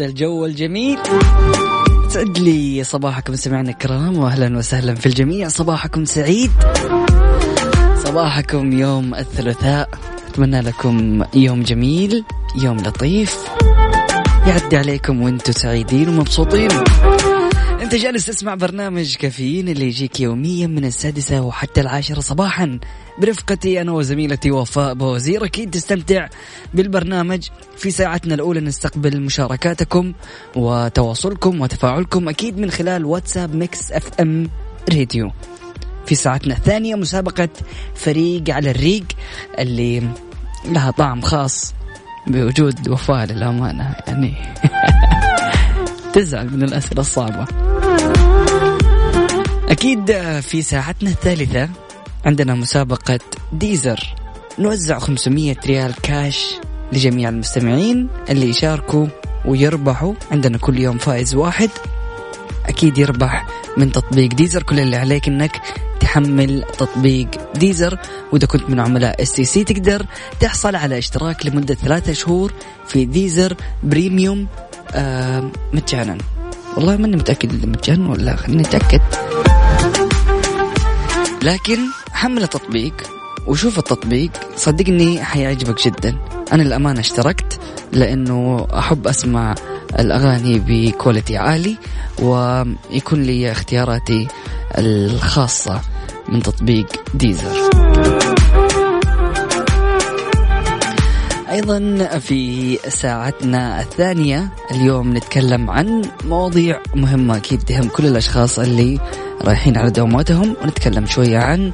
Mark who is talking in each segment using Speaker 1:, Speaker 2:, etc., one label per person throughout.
Speaker 1: الله وش ذا الجو الجميل. سعد لي صباحكم سمعنا الكرام واهلا وسهلا في الجميع. صباحكم سعيد. صباحكم يوم الثلاثاء. أتمنى لكم يوم جميل يوم لطيف. يعدي عليكم وأنتم سعيدين ومبسوطين. أنت جالس تسمع برنامج كافيين اللي يجيك يوميا من السادسة وحتى العاشرة صباحا. برفقتي أنا وزميلتي وفاء بوزير. أكيد تستمتع بالبرنامج. في ساعتنا الأولى نستقبل مشاركاتكم وتواصلكم وتفاعلكم أكيد من خلال واتساب ميكس أف إم راديو. في ساعتنا الثانية مسابقة فريق على الريق اللي لها طعم خاص بوجود وفاء للأمانة. يعني تزعل من الأسئلة الصعبة. أكيد في ساعتنا الثالثة عندنا مسابقة ديزر. نوزع 500 ريال كاش لجميع المستمعين اللي يشاركوا ويربحوا. عندنا كل يوم فائز واحد. أكيد يربح من تطبيق ديزر. كل اللي عليك إنك تحمل تطبيق ديزر. وإذا كنت من عملاء اس تي سي تقدر تحصل على اشتراك لمدة ثلاثة شهور في ديزر بريميوم آه مجانا. والله ماني متأكد إذا مجانا ولا خليني أتأكد. لكن حمل التطبيق وشوف التطبيق صدقني حيعجبك جدا. أنا الامانه اشتركت لأنه أحب أسمع الأغاني بكواليتي عالي ويكون لي اختياراتي الخاصة من تطبيق ديزر أيضا في ساعتنا الثانية اليوم نتكلم عن مواضيع مهمة. أكيد تهم كل الأشخاص اللي رايحين على دواماتهم. ونتكلم شوية عن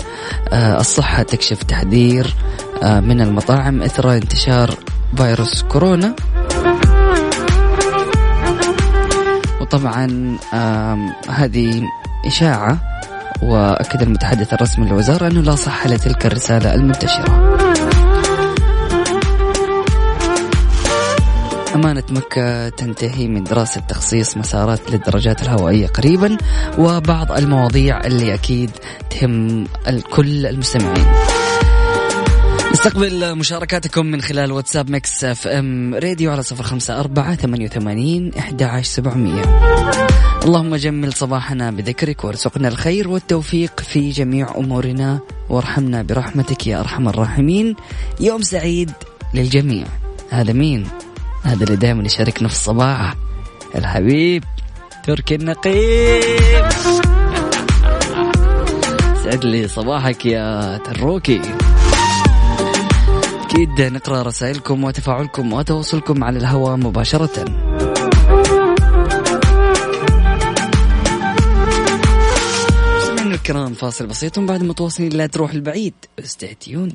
Speaker 1: آه، الصحة تكشف تحذير آه، من المطاعم إثر انتشار فيروس كورونا. وطبعا هذه إشاعة وأكد المتحدث الرسمي للوزارة أنه لا صحة لتلك الرسالة المنتشرة. أمانة مكة تنتهي من دراسة تخصيص مسارات للدرجات الهوائية قريبا وبعض المواضيع اللي أكيد تهم الكل المستمعين. نستقبل مشاركاتكم من خلال واتساب ميكس إف إم راديو على صفر خمسة أربعة ثمانية وثمانين إحدى عشر سبعمية. اللهم جمل صباحنا بذكرك وارزقنا الخير والتوفيق في جميع أمورنا وارحمنا برحمتك يا أرحم الراحمين. يوم سعيد للجميع. هذا مين؟ هذا اللي دائما يشاركنا في الصباح. الحبيب تركي النقيب. سعد لي صباحك يا تروكي. أكيد نقرأ رسائلكم وتفاعلكم وتواصلكم على الهواء مستمعينا الكرام فاصل بسيط بعده متواصلين لا تروح البعيد. stay tuned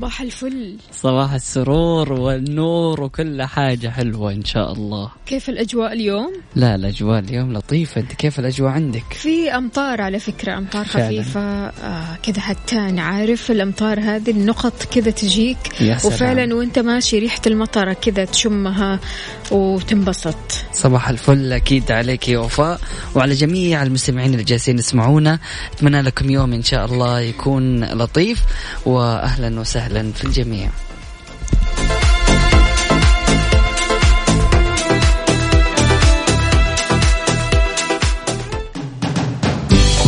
Speaker 2: صباح الفل.
Speaker 1: صباح السرور والنور وكل حاجة حلوة إن شاء الله.
Speaker 2: كيف الأجواء اليوم؟
Speaker 1: لا الأجواء اليوم لطيفة. أنت كيف الأجواء عندك؟
Speaker 2: في أمطار على فكرة أمطار
Speaker 1: فعلاً.
Speaker 2: خفيفة آه كذا حتى عارف الأمطار هذه النقط كذا تجيك.
Speaker 1: يا سلام.
Speaker 2: وفعلا وأنت ماشي ريحة المطرة كذا تشمها وتنبسط.
Speaker 1: صباح الفل. أكيد عليك يا وفاء. وعلى جميع المستمعين اللي جالسين يسمعونا أتمنى لكم يوم إن شاء الله يكون لطيف. وأهلا وسهلا. في الجميع.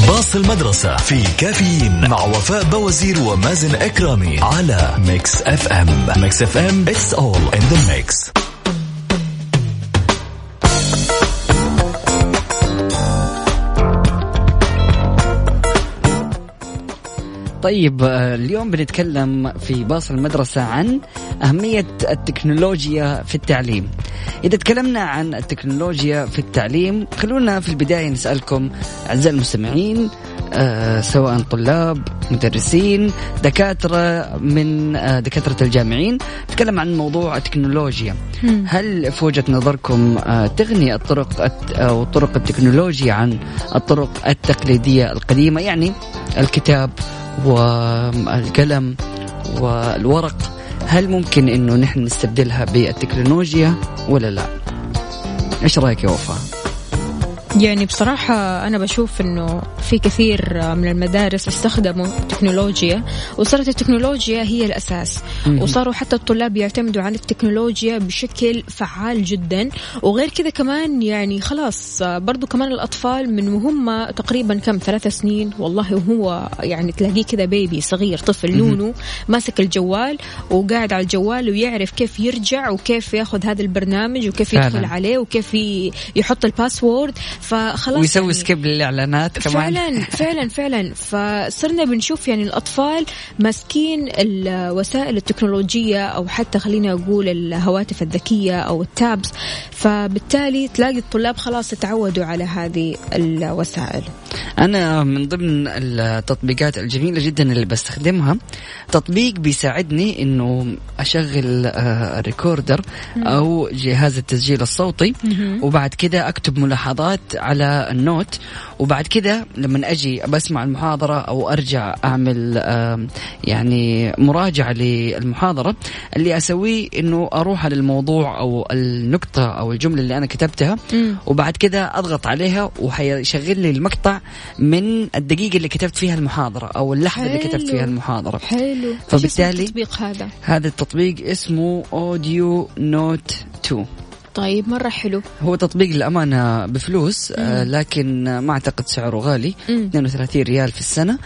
Speaker 3: باص المدرسة في كافيين مع وفاء بوازير ومازن إكرامي على ميكس أف أم. ميكس أف أم it's all in the mix.
Speaker 1: طيب آه، اليوم بنتكلم في باص المدرسة عن أهمية التكنولوجيا في التعليم. إذا تكلمنا عن التكنولوجيا في التعليم خلونا في البداية نسألكم أعزائي المستمعين آه، سواء طلاب مدرسين دكاترة من آه، دكاترة الجامعين نتكلم عن موضوع التكنولوجيا. هل في وجهة نظركم آه، تغني الطرق أو طرق التكنولوجيا عن الطرق التقليدية القديمة؟ يعني الكتاب والقلم والورق هل ممكن إنه نحن نستبدلها بالتكنولوجيا ولا لا؟ إيش رأيك يا وفاء؟
Speaker 2: يعني بصراحة أنا بشوف إنه في كثير من المدارس استخدموا تكنولوجيا وصارت التكنولوجيا هي الأساس. وصاروا حتى الطلاب يعتمدوا على التكنولوجيا بشكل فعال جدا. وغير كذا كمان يعني خلاص برضو كمان الأطفال من وهم تقريبا كم ثلاث سنين والله وهو يعني تلاقيه كذا baby صغير طفل نونو ماسك الجوال وقاعد على الجوال ويعرف كيف يرجع وكيف ياخذ هذا البرنامج وكيف. يدخل عليه وكيف يحط ال password. فخلاص
Speaker 1: ويسوي
Speaker 2: يعني
Speaker 1: skip للإعلانات كمان.
Speaker 2: فعلا فعلا فعلا. فصرنا بنشوف يعني الأطفال ماسكين الوسائل التكنولوجية أو حتى خلينا أقول الهواتف الذكية أو ال tabs فبالتالي تلاقي الطلاب خلاص تعودوا على هذه الوسائل.
Speaker 1: أنا من ضمن التطبيقات الجميلة جدا اللي بستخدمها تطبيق بيساعدني إنه أشغل آه، ريكوردر أو جهاز التسجيل الصوتي وبعد كده أكتب ملاحظات على النوت. وبعد كده لما أجي بسمع المحاضرة أو أرجع أعمل يعني مراجعة للمحاضرة اللي أسويه إنه أروح على الموضوع أو النقطة أو الجملة اللي أنا كتبتها وبعد كده أضغط عليها وحيشغل لي المقطع من الدقيقة اللي كتبت فيها المحاضرة أو اللحظة اللي كتبت. فيها المحاضرة.
Speaker 2: حلو.
Speaker 1: فبالتالي-
Speaker 2: التطبيق هذا؟
Speaker 1: هذا التطبيق اسمه Audio Note 2
Speaker 2: طيب مرة حلو.
Speaker 1: هو تطبيق للأمانة بفلوس آه لكن ما أعتقد سعره غالي
Speaker 2: مم.
Speaker 1: 32 ريال في السنة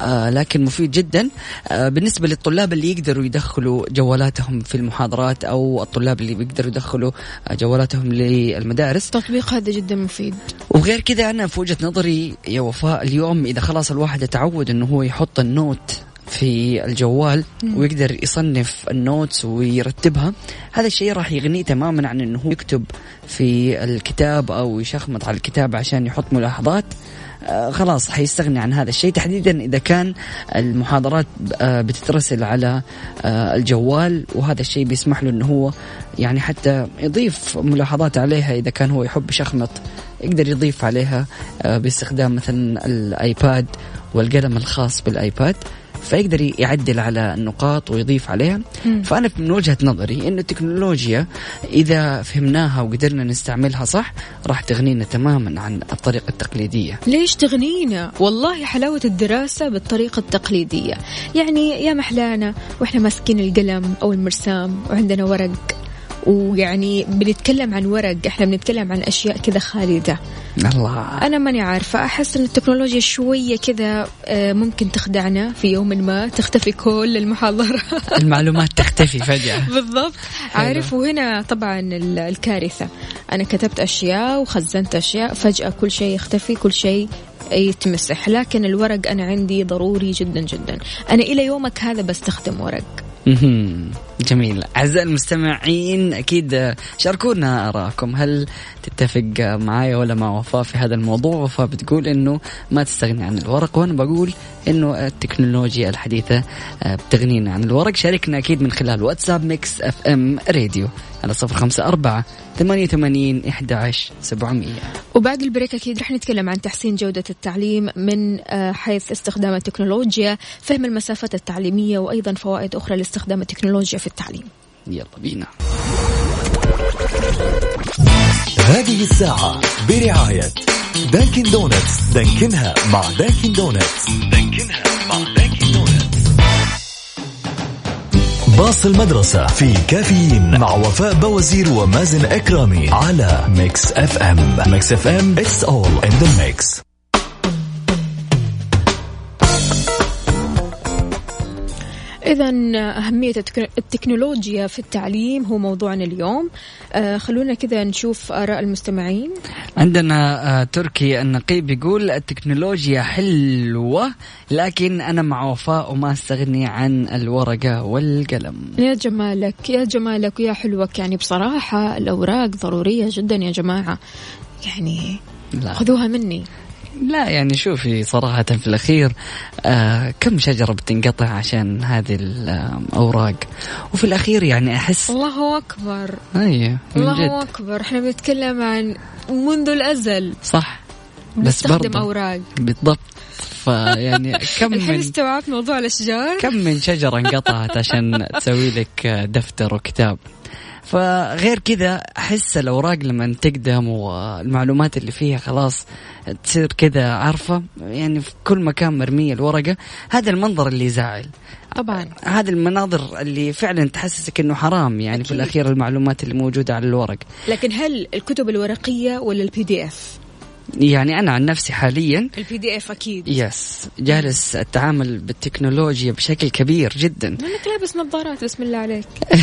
Speaker 1: آه لكن مفيد جدا. آه بالنسبة للطلاب اللي يقدروا يدخلوا جوالاتهم في المحاضرات أو الطلاب اللي بيقدروا يدخلوا آه، جوالاتهم للمدارس.
Speaker 2: التطبيق هذا جدا مفيد.
Speaker 1: وغير كذا أنا في وجهة نظري يا وفاء اليوم إذا خلاص الواحد يتعود أنه هو يحط النوت في الجوال ويقدر يصنف النوتس ويرتبها. هذا الشيء راح يغنيه تماما عن إنه هو يكتب في الكتاب أو يشخمط على الكتاب عشان يحط ملاحظات. آه خلاص حيستغني عن هذا الشيء. تحديدا إذا كان المحاضرات آه بتترسل على آه الجوال وهذا الشيء بيسمح له إنه هو يعني حتى يضيف ملاحظات عليها. إذا كان هو يحب يشخمط يقدر يضيف عليها باستخدام مثلا الآيباد والقلم الخاص بالآيباد. فيقدر يعدل على النقاط ويضيف عليها. فأنا من وجهة نظري أن التكنولوجيا إذا فهمناها وقدرنا نستعملها صح راح تغنينا تماما عن الطريقة التقليدية.
Speaker 2: ليش تغنينا؟ والله حلاوة الدراسة بالطريقة التقليدية. يعني يا محلانا وإحنا ماسكين القلم أو المرسام وعندنا ورق. ويعني بنتكلم عن ورق إحنا بنتكلم عن أشياء كذا خالدة.
Speaker 1: الله.
Speaker 2: أنا ماني عارفة أحس إن التكنولوجيا شوية كذا آه، ممكن تخدعنا في يوم ما تختفي كل المحاضرة.
Speaker 1: المعلومات تختفي فجأة.
Speaker 2: بالضبط. عارف وهنا طبعا ال- الكارثة. أنا كتبت أشياء وخزنت أشياء فجأة كل شيء يختفي كل شيء يتمسح. لكن الورق أنا عندي ضروري جدا جدا. أنا إلى يومك هذا بستخدم ورق.
Speaker 1: جميل. أعزائي المستمعين أكيد شاركونا آراءكم. هل تتفق معايا ولا مع وفاء في هذا الموضوع؟ وفاء بتقول أنه ما تستغني عن الورق وأنا بقول أنه التكنولوجيا الحديثة بتغنينا عن الورق. شاركنا أكيد من خلال واتساب Mix FM راديو على صفر خمسة أربعة ثمانية وثمانين إحدى سبعمية.
Speaker 2: وبعد البريك أكيد رح نتكلم عن تحسين جودة التعليم من آه، حيث استخدام التكنولوجيا فهم المساقات التعليمية وأيضا فوائد أخرى لاستخدام التكنولوجيا في التعليم
Speaker 1: يلا بينا.
Speaker 3: هذه الساعة برعاية Dunkin' Donuts. دانكنها مع Dunkin' Donuts. دانكنها مع Dunkin' Donuts. باص المدرسة في كافيين مع وفاء بوازير ومازن إكرامي على Mix FM. Mix FM it's all in the mix.
Speaker 2: إذا أهمية التك- التكنولوجيا في التعليم هو موضوعنا اليوم. آه خلونا كذا نشوف آراء المستمعين.
Speaker 1: عندنا آه، تركي النقيب يقول التكنولوجيا حلوة لكن أنا مع وفاء وما أستغني عن الورقة والقلم.
Speaker 2: يا جمالك يا جمالك ويا حلوك. يعني بصراحة الأوراق ضرورية جدا يا جماعة. يعني
Speaker 1: لا.
Speaker 2: خذوها مني.
Speaker 1: لا يعني شوفي صراحة في الأخير آه كم شجرة بتنقطع عشان هذه الأوراق؟ وفي الأخير يعني أحس
Speaker 2: الله أكبر.
Speaker 1: أي من
Speaker 2: الله
Speaker 1: جد.
Speaker 2: أكبر. إحنا بنتكلم عن منذ الأزل.
Speaker 1: صح. بس برضه.
Speaker 2: أوراق.
Speaker 1: بالضبط. فيعني كم
Speaker 2: الحين
Speaker 1: من
Speaker 2: استوعبت موضوع الأشجار.
Speaker 1: كم من شجرة انقطعت عشان تسوي لك دفتر وكتاب؟ فغير كذا أحس الأوراق لما تقدم والمعلومات اللي فيها خلاص تصير كذا عارفة يعني في كل مكان مرمية الورقة هذا المنظر اللي يزعل.
Speaker 2: طبعا.
Speaker 1: هذه المناظر اللي فعلا تحسسك إنه حرام يعني في
Speaker 2: أكيد.
Speaker 1: الأخير المعلومات اللي موجودة على الورق.
Speaker 2: لكن هل الكتب الورقية ولا البي دي اف
Speaker 1: يعني أنا عن نفسي حاليا
Speaker 2: ال PDF أكيد.
Speaker 1: Yes جالس أتعامل بالتكنولوجيا بشكل كبير جدا.
Speaker 2: لأنك لابس نظارات بسم الله عليك.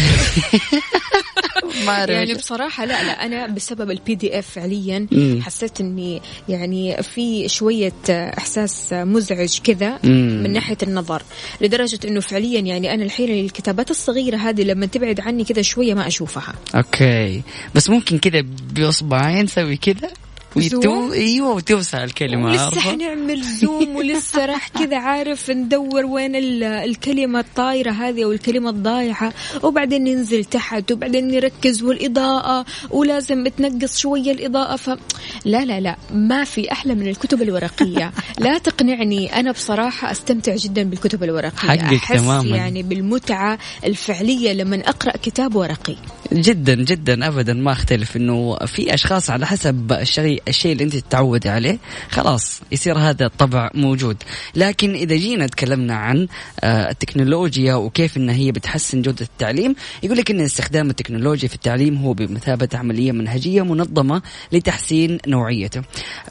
Speaker 1: ما.
Speaker 2: يعني بصراحة لا لا أنا بسبب ال PDF فعليا. حسيت إني يعني في شوية إحساس مزعج كذا. من ناحية النظر. لدرجة إنه فعليا يعني أنا الحين الكتابات الصغيرة هذه لما تبعد عني كذا شوية ما أشوفها.
Speaker 1: Okay. بس ممكن كذا باصبعين سوي كذا؟ ويتو... إيوه وتوسع الكلمة
Speaker 2: ولسه حنعمل zoom ولسه راح كذا عارف ندور وين ال- الكلمة الطايرة هذه أو الكلمة الضايعة وبعدين ننزل تحت وبعدين نركز والإضاءة ولازم تنقص شوية الإضاءة ف لا لا لا ما في أحلى من الكتب الورقية. لا تقنعني أنا بصراحة أستمتع جدا بالكتب الورقية.
Speaker 1: حقك
Speaker 2: أحس
Speaker 1: تماماً.
Speaker 2: يعني بالمتعة الفعلية لما أقرأ كتاب ورقي.
Speaker 1: جدا جدا ابدا ما أختلف إنه في أشخاص على حسب الشيء الشيء اللي أنت تتعودي عليه خلاص يصير هذا الطبع موجود. لكن إذا جينا تكلمنا عن آه، التكنولوجيا وكيف ان هي بتحسن جودة التعليم يقول لك إن استخدام التكنولوجيا في التعليم هو بمثابة عملية منهجية منظمة لتحسين نوعيته.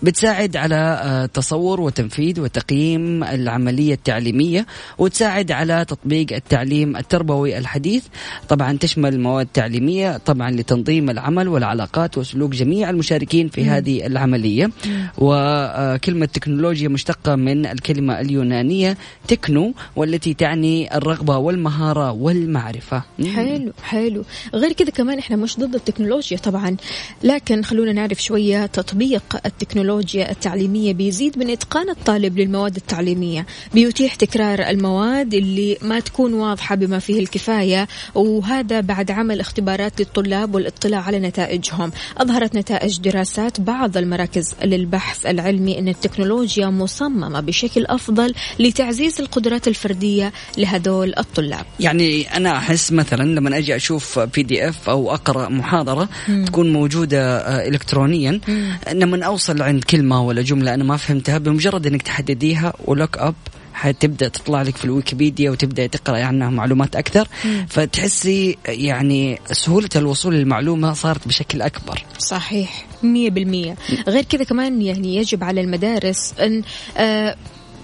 Speaker 1: بتساعد على آه، تصور وتنفيذ وتقييم العملية التعليمية وتساعد على تطبيق التعليم التربوي الحديث. طبعا تشمل مواد تعليمية طبعا لتنظيم العمل والعلاقات وسلوك جميع المشاركين في هذه العملية. وكلمة تكنولوجيا مشتقة من الكلمة اليونانية تكنو والتي تعني الرغبة والمهارة والمعرفة.
Speaker 2: حلو حلو. غير كذا كمان إحنا مش ضد التكنولوجيا طبعا لكن خلونا نعرف شوية تطبيق التكنولوجيا التعليمية بيزيد من إتقان الطالب للمواد التعليمية. بيتيح تكرار المواد اللي ما تكون واضحة بما فيه الكفاية وهذا بعد عمل اختبارات للطلاب والاطلاع على نتائجهم أظهرت نتائج دراسات بعض المراكز للبحث العلمي أن التكنولوجيا مصممة بشكل أفضل لتعزيز القدرات الفردية لهذول الطلاب
Speaker 1: يعني أنا أحس مثلا لما أجي أشوف PDF أو أقرأ محاضرة
Speaker 2: مم.
Speaker 1: تكون موجودة آه، الكترونيا
Speaker 2: مم.
Speaker 1: لما أوصل عند كلمة ولا جملة أنا ما فهمتها بمجرد إنك تحدديها و look up حتبدأ تطلع لك في الويكيبيديا وتبدأ تقرأ عنها معلومات أكثر.
Speaker 2: مم.
Speaker 1: فتحسي يعني سهولة الوصول للمعلومة صارت بشكل أكبر.
Speaker 2: صحيح مية بالمية. غير كذا كمان يعني يجب على المدارس أن آه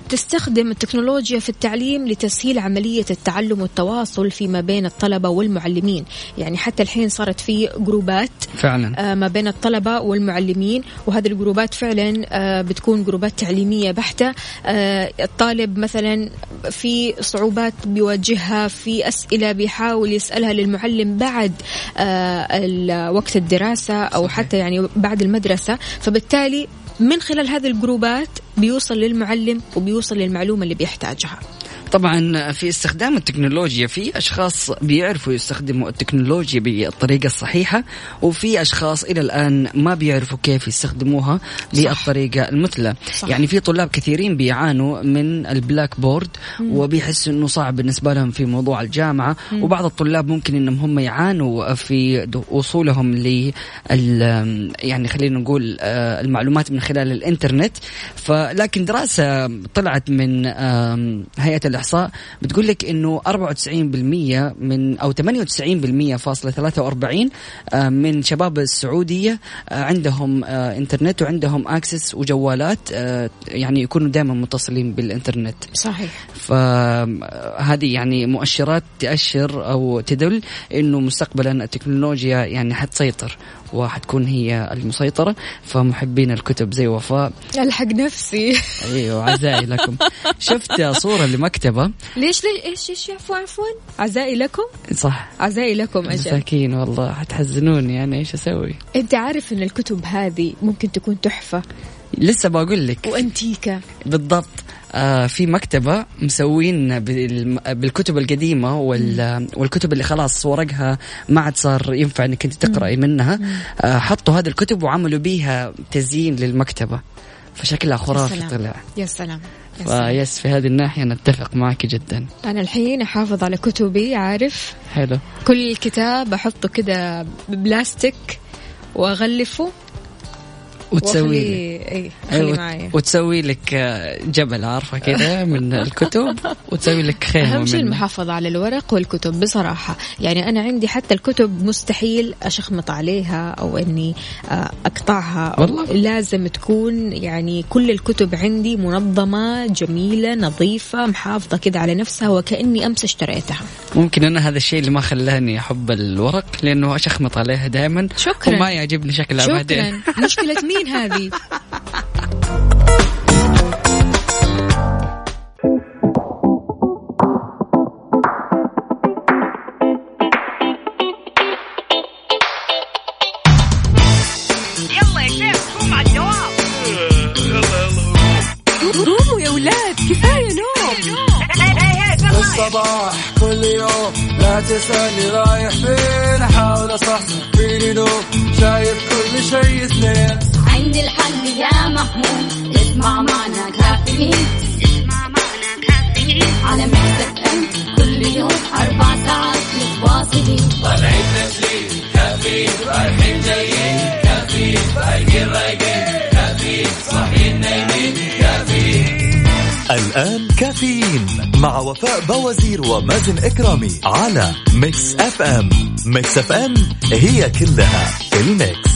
Speaker 2: تستخدم التكنولوجيا في التعليم لتسهيل عملية التعلم والتواصل فيما بين الطلبة والمعلمين. يعني حتى الحين صارت في جروبات
Speaker 1: فعلا.
Speaker 2: آه، ما بين الطلبة والمعلمين وهذه الجروبات فعلا آه، بتكون جروبات تعليمية بحتة. آه، الطالب مثلا في صعوبات بيواجهها في أسئلة بيحاول يسألها للمعلم بعد وقت الدراسة أو حتى يعني بعد المدرسة. فبالتالي من خلال هذه الجروبات بيوصل للمعلم وبيوصل للمعلومة اللي بيحتاجها.
Speaker 1: طبعا في استخدام التكنولوجيا في أشخاص بيعرفوا يستخدموا التكنولوجيا بالطريقة الصحيحة وفي أشخاص إلى الآن ما بيعرفوا كيف يستخدموها بالطريقة المثلى صح. يعني في طلاب كثيرين بيعانوا من ال Blackboard وبيحسوا إنه صعب بالنسبة لهم في موضوع الجامعة مم. وبعض الطلاب ممكن إنهم هم يعانوا في وصولهم ل يعني خلينا نقول آه، المعلومات من خلال الإنترنت فلكن دراسة طلعت من هيئة الاحصاء بتقول لك إنه 94% من أو 98% فاصلة 43 آه، من شباب السعودية آه، عندهم آه، إنترنت وعندهم اكسس وجوالات يعني يكونوا دائما متصلين بالإنترنت.
Speaker 2: صحيح.
Speaker 1: فهذه يعني مؤشرات تأشر أو تدل إنه مستقبلا التكنولوجيا يعني حتسيطر. وحتكون هي المسيطرة فمحبين الكتب زي وفاء.
Speaker 2: ألحق نفسي.
Speaker 1: أيوه عزائي لكم. شفت صورة لمكتبة؟
Speaker 2: ليش ليش إيش إيش عفوا عفوا؟ عزائي لكم؟
Speaker 1: صح.
Speaker 2: عزائي لكم أجل.
Speaker 1: مساكين والله حتحزنوني أنا إيش أسوي؟
Speaker 2: أنت عارف إن الكتب هذه ممكن تكون تحفة.
Speaker 1: لسه بقول لك.
Speaker 2: وانتيكا
Speaker 1: بالضبط. في مكتبة مسوين بالكتب القديمة والكتب اللي خلاص ورقها ما عاد صار ينفع إنك أنت تقرأي منها. آه حطوا هذه الكتب وعملوا بيها تزيين للمكتبة. فشكلها خرافي طلع.
Speaker 2: يا سلام.
Speaker 1: فيس في هذه الناحية نتفق معك جدا.
Speaker 2: أنا الحين أحافظ على كتبي عارف؟
Speaker 1: حلو.
Speaker 2: كل كتاب أحطه كده ببلاستيك وأغلفه.
Speaker 1: وتسوي
Speaker 2: لي أيوة معي
Speaker 1: وتسوي لك جبل عارفة كذا من الكتب وتسوي لك خيمة
Speaker 2: أهم شيء المحافظة على الورق والكتب بصراحة. يعني أنا عندي حتى الكتب مستحيل أشخمط عليها أو إني آه، أقطعها أو والله. لازم تكون يعني كل الكتب عندي منظمة جميلة نظيفة محافظة كذا على نفسها وكأني أمس اشتريتها.
Speaker 1: ممكن أنا هذا الشيء اللي ما خلاني أحب الورق لأنه أشخمط عليها دائما
Speaker 2: شكرا.
Speaker 1: وما يعجبني شكلها
Speaker 2: شكرا.
Speaker 1: بعدين
Speaker 2: مشكلة مين مين هذه. قوموا يا ولاد كفاية نوم.
Speaker 4: الصباح كل يوم لا تسألني رايح فين. أحاول أصحصح فيني نوم. شايف كل شيء اثنين.
Speaker 5: عندي الحل يا محمود. اسمع معنا كافيين؟ اسمع معنا كافيين؟ على مكتب أم. كل يوم أربع ساعات متواصلين.
Speaker 4: طالعين تسليم كافيين رايحين جايين كافيين رايقين رايقين كافيين صاحيين نايمين كافيين
Speaker 3: الآن كافيين مع وفاء بوازير ومازن إكرامي على Mix FM Mix FM it's all in the mix.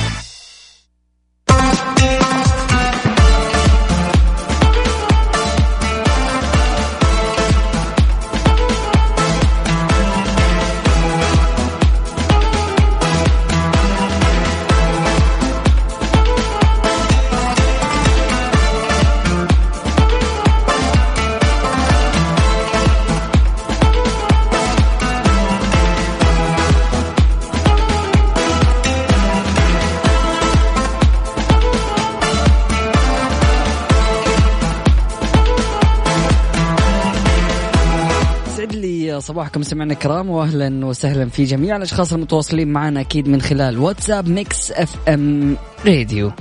Speaker 1: صباحكم سمعنا الكرام واهلا وسهلا في جميع الأشخاص المتواصلين معنا أكيد من خلال واتساب Mix FM راديو.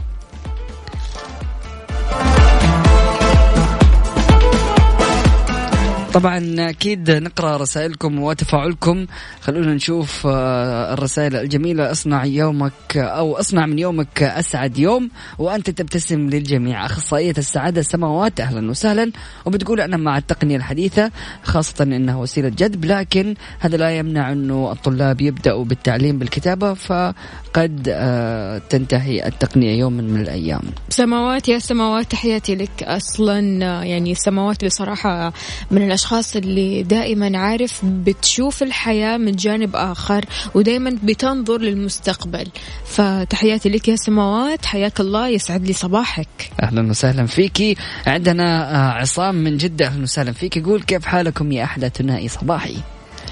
Speaker 1: طبعا أكيد نقرأ رسائلكم وتفاعلكم. خلونا نشوف آه، الرسائل الجميلة. اصنع يومك أو اصنع من يومك أسعد يوم وأنت تبتسم للجميع. أخصائية السعادة سماوات أهلا وسهلا. وبتقول أنا مع التقنية الحديثة خاصة إنها وسيلة جذب لكن هذا لا يمنع إنه الطلاب يبدأوا بالتعليم بالكتابة فقد آه، تنتهي التقنية يوما من الأيام.
Speaker 2: سماوات يا سماوات تحياتي لك. أصلا آه، يعني سماوات بصراحة من الأشخاص اللي دائما عارف بتشوف الحياة من جانب آخر ودائما بتنظر للمستقبل. فتحياتي لك يا سماوات حياك الله يسعد لي صباحك.
Speaker 1: أهلا وسهلا فيكي. عندنا آه، عصام من جدة أهلا وسهلا فيك يقول كيف حالكم يا أحلى ثنائي صباحي؟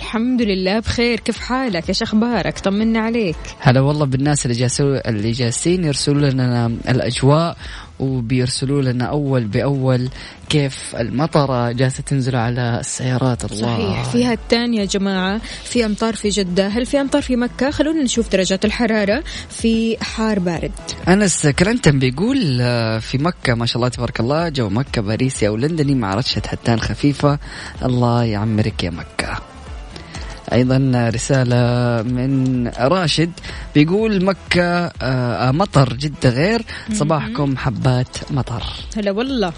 Speaker 2: الحمد لله بخير. كيف حالك إيش أخبارك طمنا عليك.
Speaker 1: هلا والله بالناس اللي جالسوا اللي جالسين يرسلوا لنا الأجواء وبيرسلوا لنا أول بأول كيف المطرة جالسة تنزل على السيارات. الله.
Speaker 2: صحيح. فيها التان يا جماعة. في أمطار في جدة. هل في أمطار في مكة؟ خلونا نشوف درجات الحرارة في حار بارد.
Speaker 1: أنس كلنتن بيقول آه، في مكة ما شاء الله تبارك الله جو مكة باريسي أو لندني مع رشه هتان خفيفة. الله يعمرك يا مكة. أيضا رسالة من راشد بيقول مكة آه، مطر جده غير. صباحكم حبات مطر.
Speaker 2: هلا والله.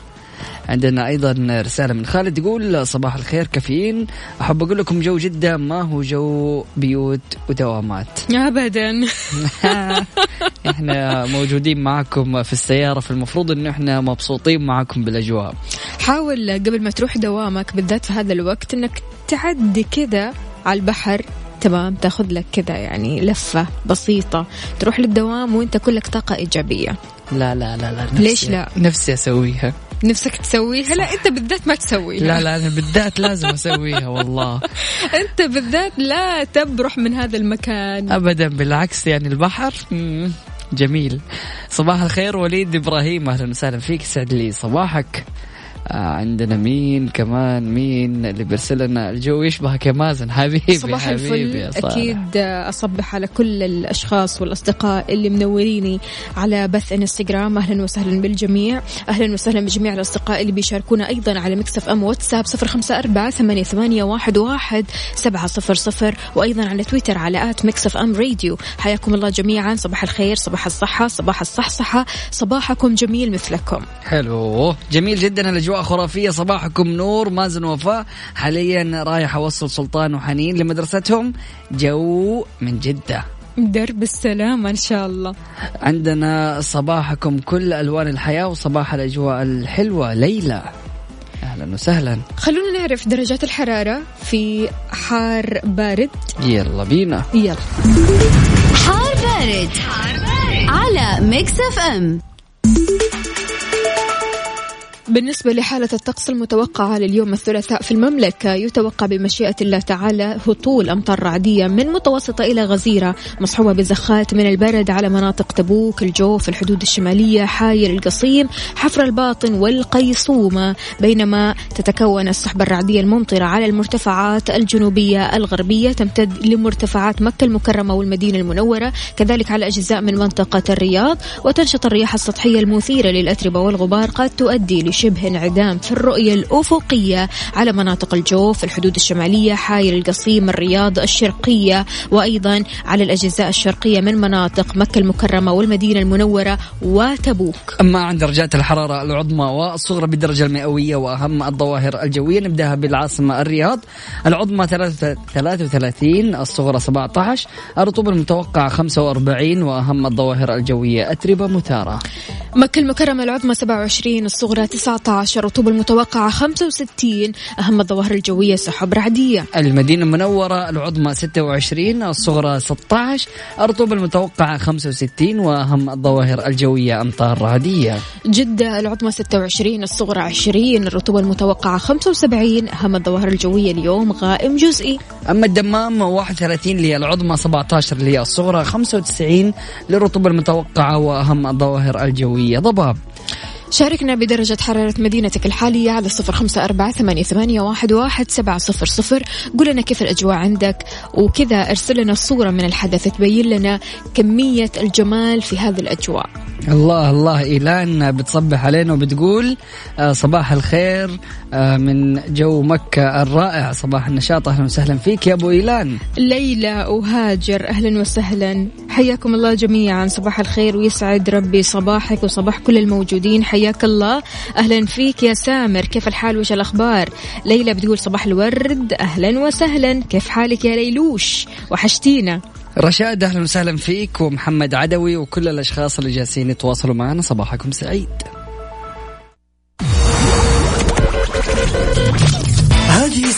Speaker 1: عندنا أيضا رسالة من خالد يقول صباح الخير كافيين. أحب أقول لكم جو جده ما هو جو بيوت ودوامات.
Speaker 2: أبدا.
Speaker 1: إحنا موجودين معكم في السيارة فالمفروض إنه إحنا مبسوطين معكم بالأجواء.
Speaker 2: حاول قبل ما تروح دوامك بالذات في هذا الوقت إنك تعدي كذا على البحر تمام تاخذ لك كذا يعني لفة بسيطة تروح للدوام وانت كلك طاقة إيجابية.
Speaker 1: لا لا لا لا نفسي
Speaker 2: ليش لا؟
Speaker 1: نفسي أسويها.
Speaker 2: نفسك تسويها؟ لا أنت بالذات ما تسويها.
Speaker 1: لا لا أنا بالذات لازم أسويها والله.
Speaker 2: أنت بالذات لا تبرح من هذا المكان.
Speaker 1: ابدا بالعكس يعني البحر جميل. صباح الخير وليد إبراهيم أهلا وسهلا فيك سعد لي صباحك. عندنا مين كمان؟ مين اللي بيرسل لنا الجو يشبهك يا مازن. حبيبي
Speaker 2: صباح
Speaker 1: حبيبي
Speaker 2: الفل.
Speaker 1: صالح.
Speaker 2: أكيد أصبح على كل الأشخاص والأصدقاء اللي منوريني على بث إنستغرام. أهلا وسهلا بالجميع. أهلا وسهلا بجميع الأصدقاء اللي بيشاركونا أيضا على Mix FM واتساب صفر خمسة أربعة ثمانية, ثمانية واحد, واحد سبعة صفر صفر وأيضا على تويتر على at Mix FM راديو. حياكم الله جميعا. صباح الخير صباح الصحة صباح الصحصحة. صباحكم جميل مثلكم.
Speaker 1: حلو. جميل جدا. الأجواء خرافية صباحكم نور مازن وفاء. حاليا رايح أوصل سلطان وحنين لمدرستهم. جو من جدة.
Speaker 2: درب السلام إن شاء الله.
Speaker 1: عندنا صباحكم كل ألوان الحياة وصباح الأجواء الحلوة. ليلى أهلا وسهلا.
Speaker 2: خلونا نعرف درجات الحرارة في حار بارد.
Speaker 1: يلا بينا.
Speaker 2: يلا.
Speaker 5: حار بارد, على Mix FM.
Speaker 2: بالنسبة لحالة الطقس المتوقعة لليوم الثلاثاء في المملكة يتوقع بمشيئة الله تعالى هطول أمطار رعدية من متوسطة إلى غزيرة مصحوبة بزخات من البرد على مناطق تبوك الجوف الحدود الشمالية حاير القصيم حفر الباطن والقيصومة. بينما تتكون السحب الرعدية الممطرة على المرتفعات الجنوبية الغربية تمتد لمرتفعات مكة المكرمة والمدينة المنورة كذلك على أجزاء من منطقة الرياض وتنشط الرياح السطحية المثيرة للأتربة والغبار قد تؤدي لشبه انعدام في الرؤية الأفقية على مناطق الجوف الحدود الشمالية حاير القصيم الرياض الشرقية وأيضا على الأجزاء الشرقية من مناطق مكة المكرمة والمدينة المنورة وتبوك.
Speaker 1: أما عن درجات الحرارة العظمى والصغرى بالدرجة المئوية وأهم الظواهر الجوية نبدأها بالعاصمة الرياض. العظمى 33 الصغرى 17 الرطوبة المتوقعة 45 وأهم الظواهر الجوية أتربة مثارة.
Speaker 2: مكة المكرمة العظمى 27 الصغرى 19 الرطوبة المتوقعة 65 أهم الظواهر الجوية سحب رعدية.
Speaker 1: المدينة المنورة العظمى 26 الصغرى 16 الرطوبة المتوقعة 65 وأهم الظواهر الجوية أمطار رعدية.
Speaker 2: جدة العظمى 26 الصغرى 20 الرطوبة المتوقعة 75 أهم الظواهر الجوية اليوم غائم جزئي.
Speaker 1: أما الدمام 31 اللي هي العظمى 17 اللي هي الصغرى 95 للرطوبة المتوقعة وأهم الظواهر الجوية ضباب.
Speaker 2: شاركنا بدرجة حرارة مدينتك الحالية على صفر خمسة أربعة ثمانية, ثمانية واحد, واحد سبعة صفر صفر. قول لنا كيف الأجواء عندك؟ وكذا أرسل لنا صورة من الحدث تبين لنا كمية الجمال في هذه الأجواء.
Speaker 1: الله الله إيلان بتصبح علينا وبتقول آه، صباح الخير آه، من جو مكة الرائع. صباح النشاط أهلا وسهلا فيك يا أبو إيلان.
Speaker 2: ليلى وهاجر أهلا وسهلا. حياكم الله جميعا. صباح الخير ويسعد ربي صباحك وصباح كل الموجودين. حياك الله. أهلا فيك يا سامر. كيف الحال؟ وش الأخبار؟ ليلى بتقول صباح الورد. أهلا وسهلا. كيف حالك يا ليلوش؟ وحشتينا.
Speaker 1: رشاد أهلا وسهلا فيك. ومحمد عدوي. وكل الأشخاص اللي جالسين يتواصلوا معنا. صباحكم سعيد.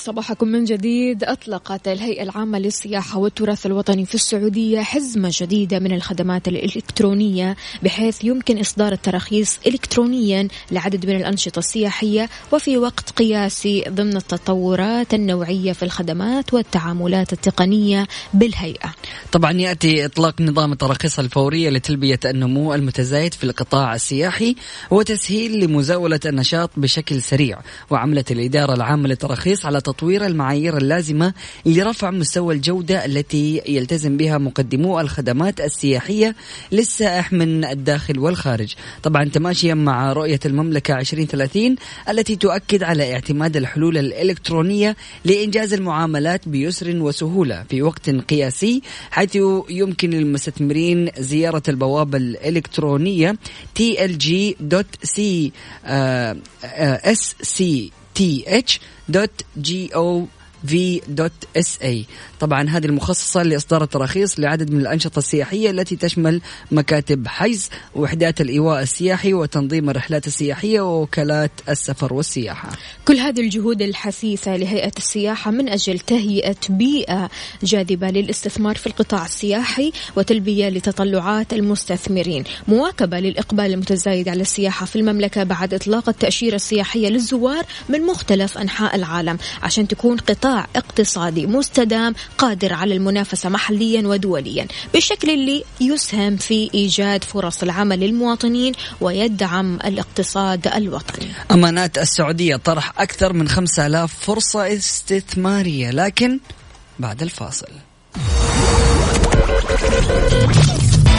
Speaker 2: صباحكم من جديد. أطلقت الهيئة العامة للسياحة والتراث الوطني في السعودية حزمة جديدة من الخدمات الإلكترونية بحيث يمكن إصدار التراخيص إلكترونيا لعدد من الأنشطة السياحية وفي وقت قياسي ضمن التطورات النوعية في الخدمات والتعاملات التقنية بالهيئة.
Speaker 1: طبعا يأتي إطلاق نظام التراخيص الفورية لتلبية النمو المتزايد في القطاع السياحي وتسهيل لمزاولة النشاط بشكل سريع وعملت الإدارة العامة للتراخيص على تطوير المعايير اللازمة لرفع مستوى الجودة التي يلتزم بها مقدمو الخدمات السياحية للسائح من الداخل والخارج. طبعا تماشيا مع رؤية المملكة 2030 التي تؤكد على اعتماد الحلول الإلكترونية لإنجاز المعاملات بيسر وسهولة. في وقت قياسي حيث يمكن للمستثمرين زيارة البوابة الإلكترونية tlg.c dot gov dot sa طبعا هذه المخصصة لإصدار التراخيص لعدد من الأنشطة السياحية التي تشمل مكاتب حجز وحدات الإيواء السياحي وتنظيم الرحلات السياحية ووكالات السفر والسياحة.
Speaker 2: كل هذه الجهود الحثيثة لهيئة السياحة من أجل تهيئة بيئة جاذبة للاستثمار في القطاع السياحي وتلبية لتطلعات المستثمرين مواكبة للإقبال المتزايد على السياحة في المملكة بعد إطلاق التأشيرة السياحية للزوار من مختلف أنحاء العالم عشان تكون قطاع اقتصادي مستدام قادر على المنافسة محليا ودوليا بالشكل اللي يسهم في إيجاد فرص العمل للمواطنين ويدعم الاقتصاد الوطني.
Speaker 1: أمانات السعودية طرح أكثر من 5000 فرصة استثمارية لكن بعد الفاصل.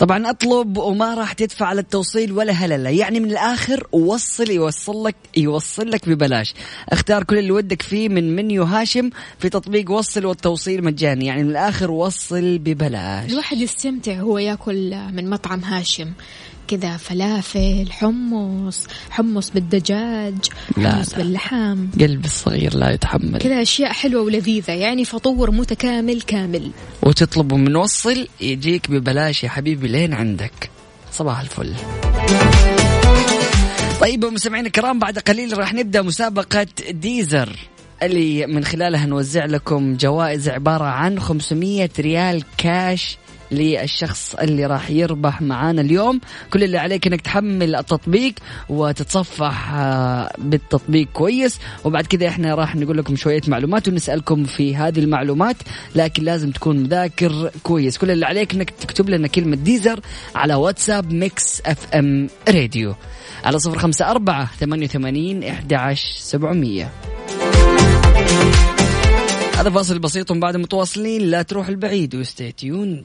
Speaker 1: طبعا أطلب وما راح تدفع على التوصيل ولا هللة. يعني من الآخر وصل يوصل لك يوصل لك ببلاش. اختار كل اللي ودك فيه من منيو هاشم في تطبيق وصل والتوصيل مجاني. يعني من الآخر وصل ببلاش.
Speaker 2: الواحد يستمتع هو ياكل من مطعم هاشم. كذا فلافل حمص حمص بالدجاج
Speaker 1: لا
Speaker 2: حمص
Speaker 1: لا.
Speaker 2: باللحم.
Speaker 1: قلب الصغير لا يتحمل.
Speaker 2: كذا أشياء حلوة ولذيذة يعني فطور متكامل كامل.
Speaker 1: وتطلبه من وصل يجيك ببلاش يا حبيبي لين عندك. صباح الفل. طيب مستمعينا الكرام بعد قليل راح نبدأ مسابقة ديزر اللي من خلالها نوزع لكم جوائز عبارة عن 500 ريال كاش للشخص اللي راح يربح معانا اليوم. كل اللي عليك إنك تحمل التطبيق وتتصفح آه، بالتطبيق كويس. وبعد كذا إحنا راح نقول لكم شوية معلومات ونسألكم في هذه المعلومات لكن لازم تكون مذاكر كويس. كل اللي عليك إنك تكتب لنا كلمة Deezer على واتساب Mix FM Radio. على صفر خمسة أربعة ثمانية وثمانين إحدى عشر سبعمية. هذا فاصل بسيط ومن بعد متواصلين. لا تروح البعيد
Speaker 4: و stay tuned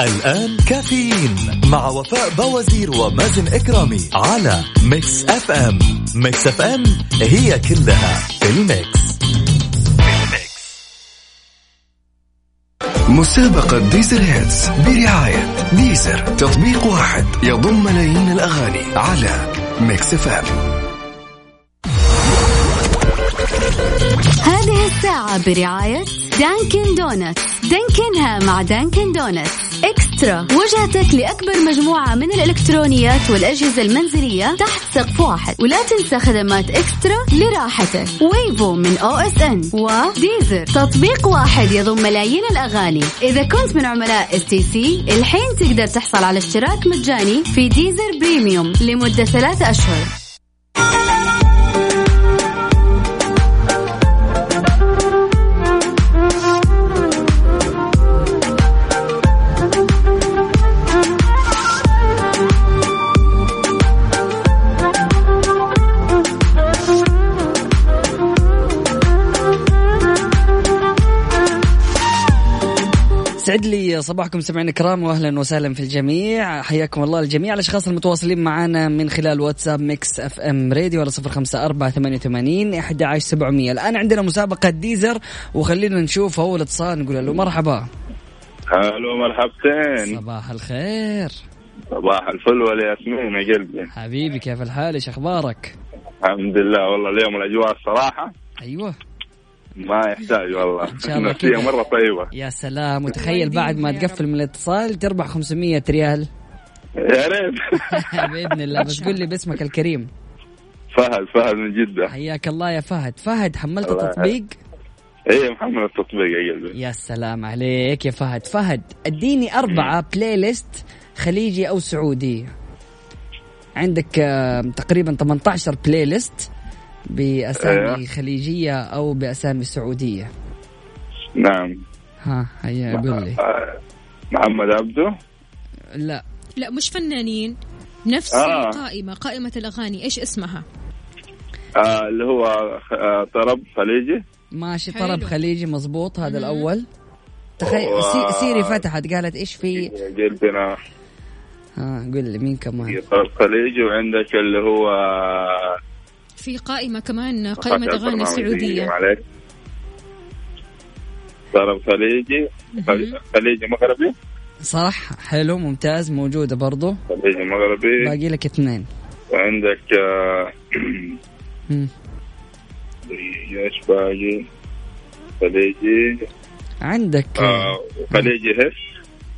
Speaker 6: الآن كافيين مع وفاء بوازير ومازن إكرامي على Mix FM. Mix FM هي كلها في ال mix.
Speaker 7: مسابقة Deezer Hits برعاية Deezer تطبيق واحد يضم ملايين الأغاني على Mix FM.
Speaker 8: هذه الساعة برعاية Dunkin' Donuts. دانكنها مع Dunkin' Donuts. eXtra. وجهتك لأكبر مجموعة من الإلكترونيات والأجهزة المنزلية تحت سقف واحد. ولا تنسى خدمات eXtra لراحتك. و Wavo من OSN. و Deezer. تطبيق واحد يضم ملايين الأغاني. إذا كنت من عملاء STC الحين تقدر تحصل على اشتراك مجاني في Deezer Premium لمدة ثلاثة أشهر.
Speaker 1: سعد لي صباحكم سمعنا الكرام واهلا وسهلا في الجميع. حياكم الله الجميع الاشخاص المتواصلين معنا من خلال واتساب Mix FM Radio على صفر خمسة أربعة ثمانية وثمانين أحد عشر سبعمية. الآن عندنا مسابقة Deezer وخلينا نشوف أول اتصال نقول له مرحبا.
Speaker 9: hello مرحبتين.
Speaker 1: صباح الخير.
Speaker 9: صباح الفل والياسمين يا قلبي.
Speaker 1: حبيبي كيف الحال؟ إيش أخبارك؟
Speaker 9: الحمد لله والله اليوم الأجواء الصراحة
Speaker 1: أيوه.
Speaker 9: ما يحتاج والله.
Speaker 1: إن شاء الله كذا.
Speaker 9: مرة طيبة.
Speaker 1: يا سلام وتخيل بعد ما تقفل من الاتصال تربح 500 ريال.
Speaker 9: يا ريت.
Speaker 1: بإذن الله بس قول لي باسمك الكريم.
Speaker 9: فهد فهد من جدة.
Speaker 1: حياك الله يا فهد. فهد حملت التطبيق؟
Speaker 9: إيه محمل التطبيق يا قلبي
Speaker 1: يا سلام عليك يا فهد. فهد اديني أربعة playlist خليجي أو سعودي. عندك آه، تقريبا 18 بلاي ليست بأسامي
Speaker 9: أيوه.
Speaker 1: خليجية أو بأسامي سعودية.
Speaker 9: نعم.
Speaker 1: ها هيا قول لي.
Speaker 9: آه، محمد عبده؟
Speaker 1: لا.
Speaker 2: لا مش فنانين. نفس
Speaker 9: آه.
Speaker 2: القائمة قائمة الأغاني. إيش اسمها؟
Speaker 9: آه اللي هو آه طرب خليجي؟
Speaker 1: ماشي
Speaker 2: حلو.
Speaker 1: طرب خليجي مزبوط هذا
Speaker 2: مم.
Speaker 1: الأول. تخيل سي- سيري فتحت. قالت إيش في؟
Speaker 9: قلبنا
Speaker 1: ها قول لي مين كمان؟
Speaker 9: طرب خليجي وعندك اللي هو
Speaker 2: في قائمة كمان قائمة أغاني سعودية.
Speaker 9: عليك طرب خليجي. خل- خليجي مغربي؟
Speaker 1: صح حلو ممتاز موجودة برضو.
Speaker 9: خليجي مغربي.
Speaker 1: باقي لك اثنين.
Speaker 9: وعندك آه،. إيش باقي؟ خليجي.
Speaker 1: عندك.
Speaker 9: آه خليجي hits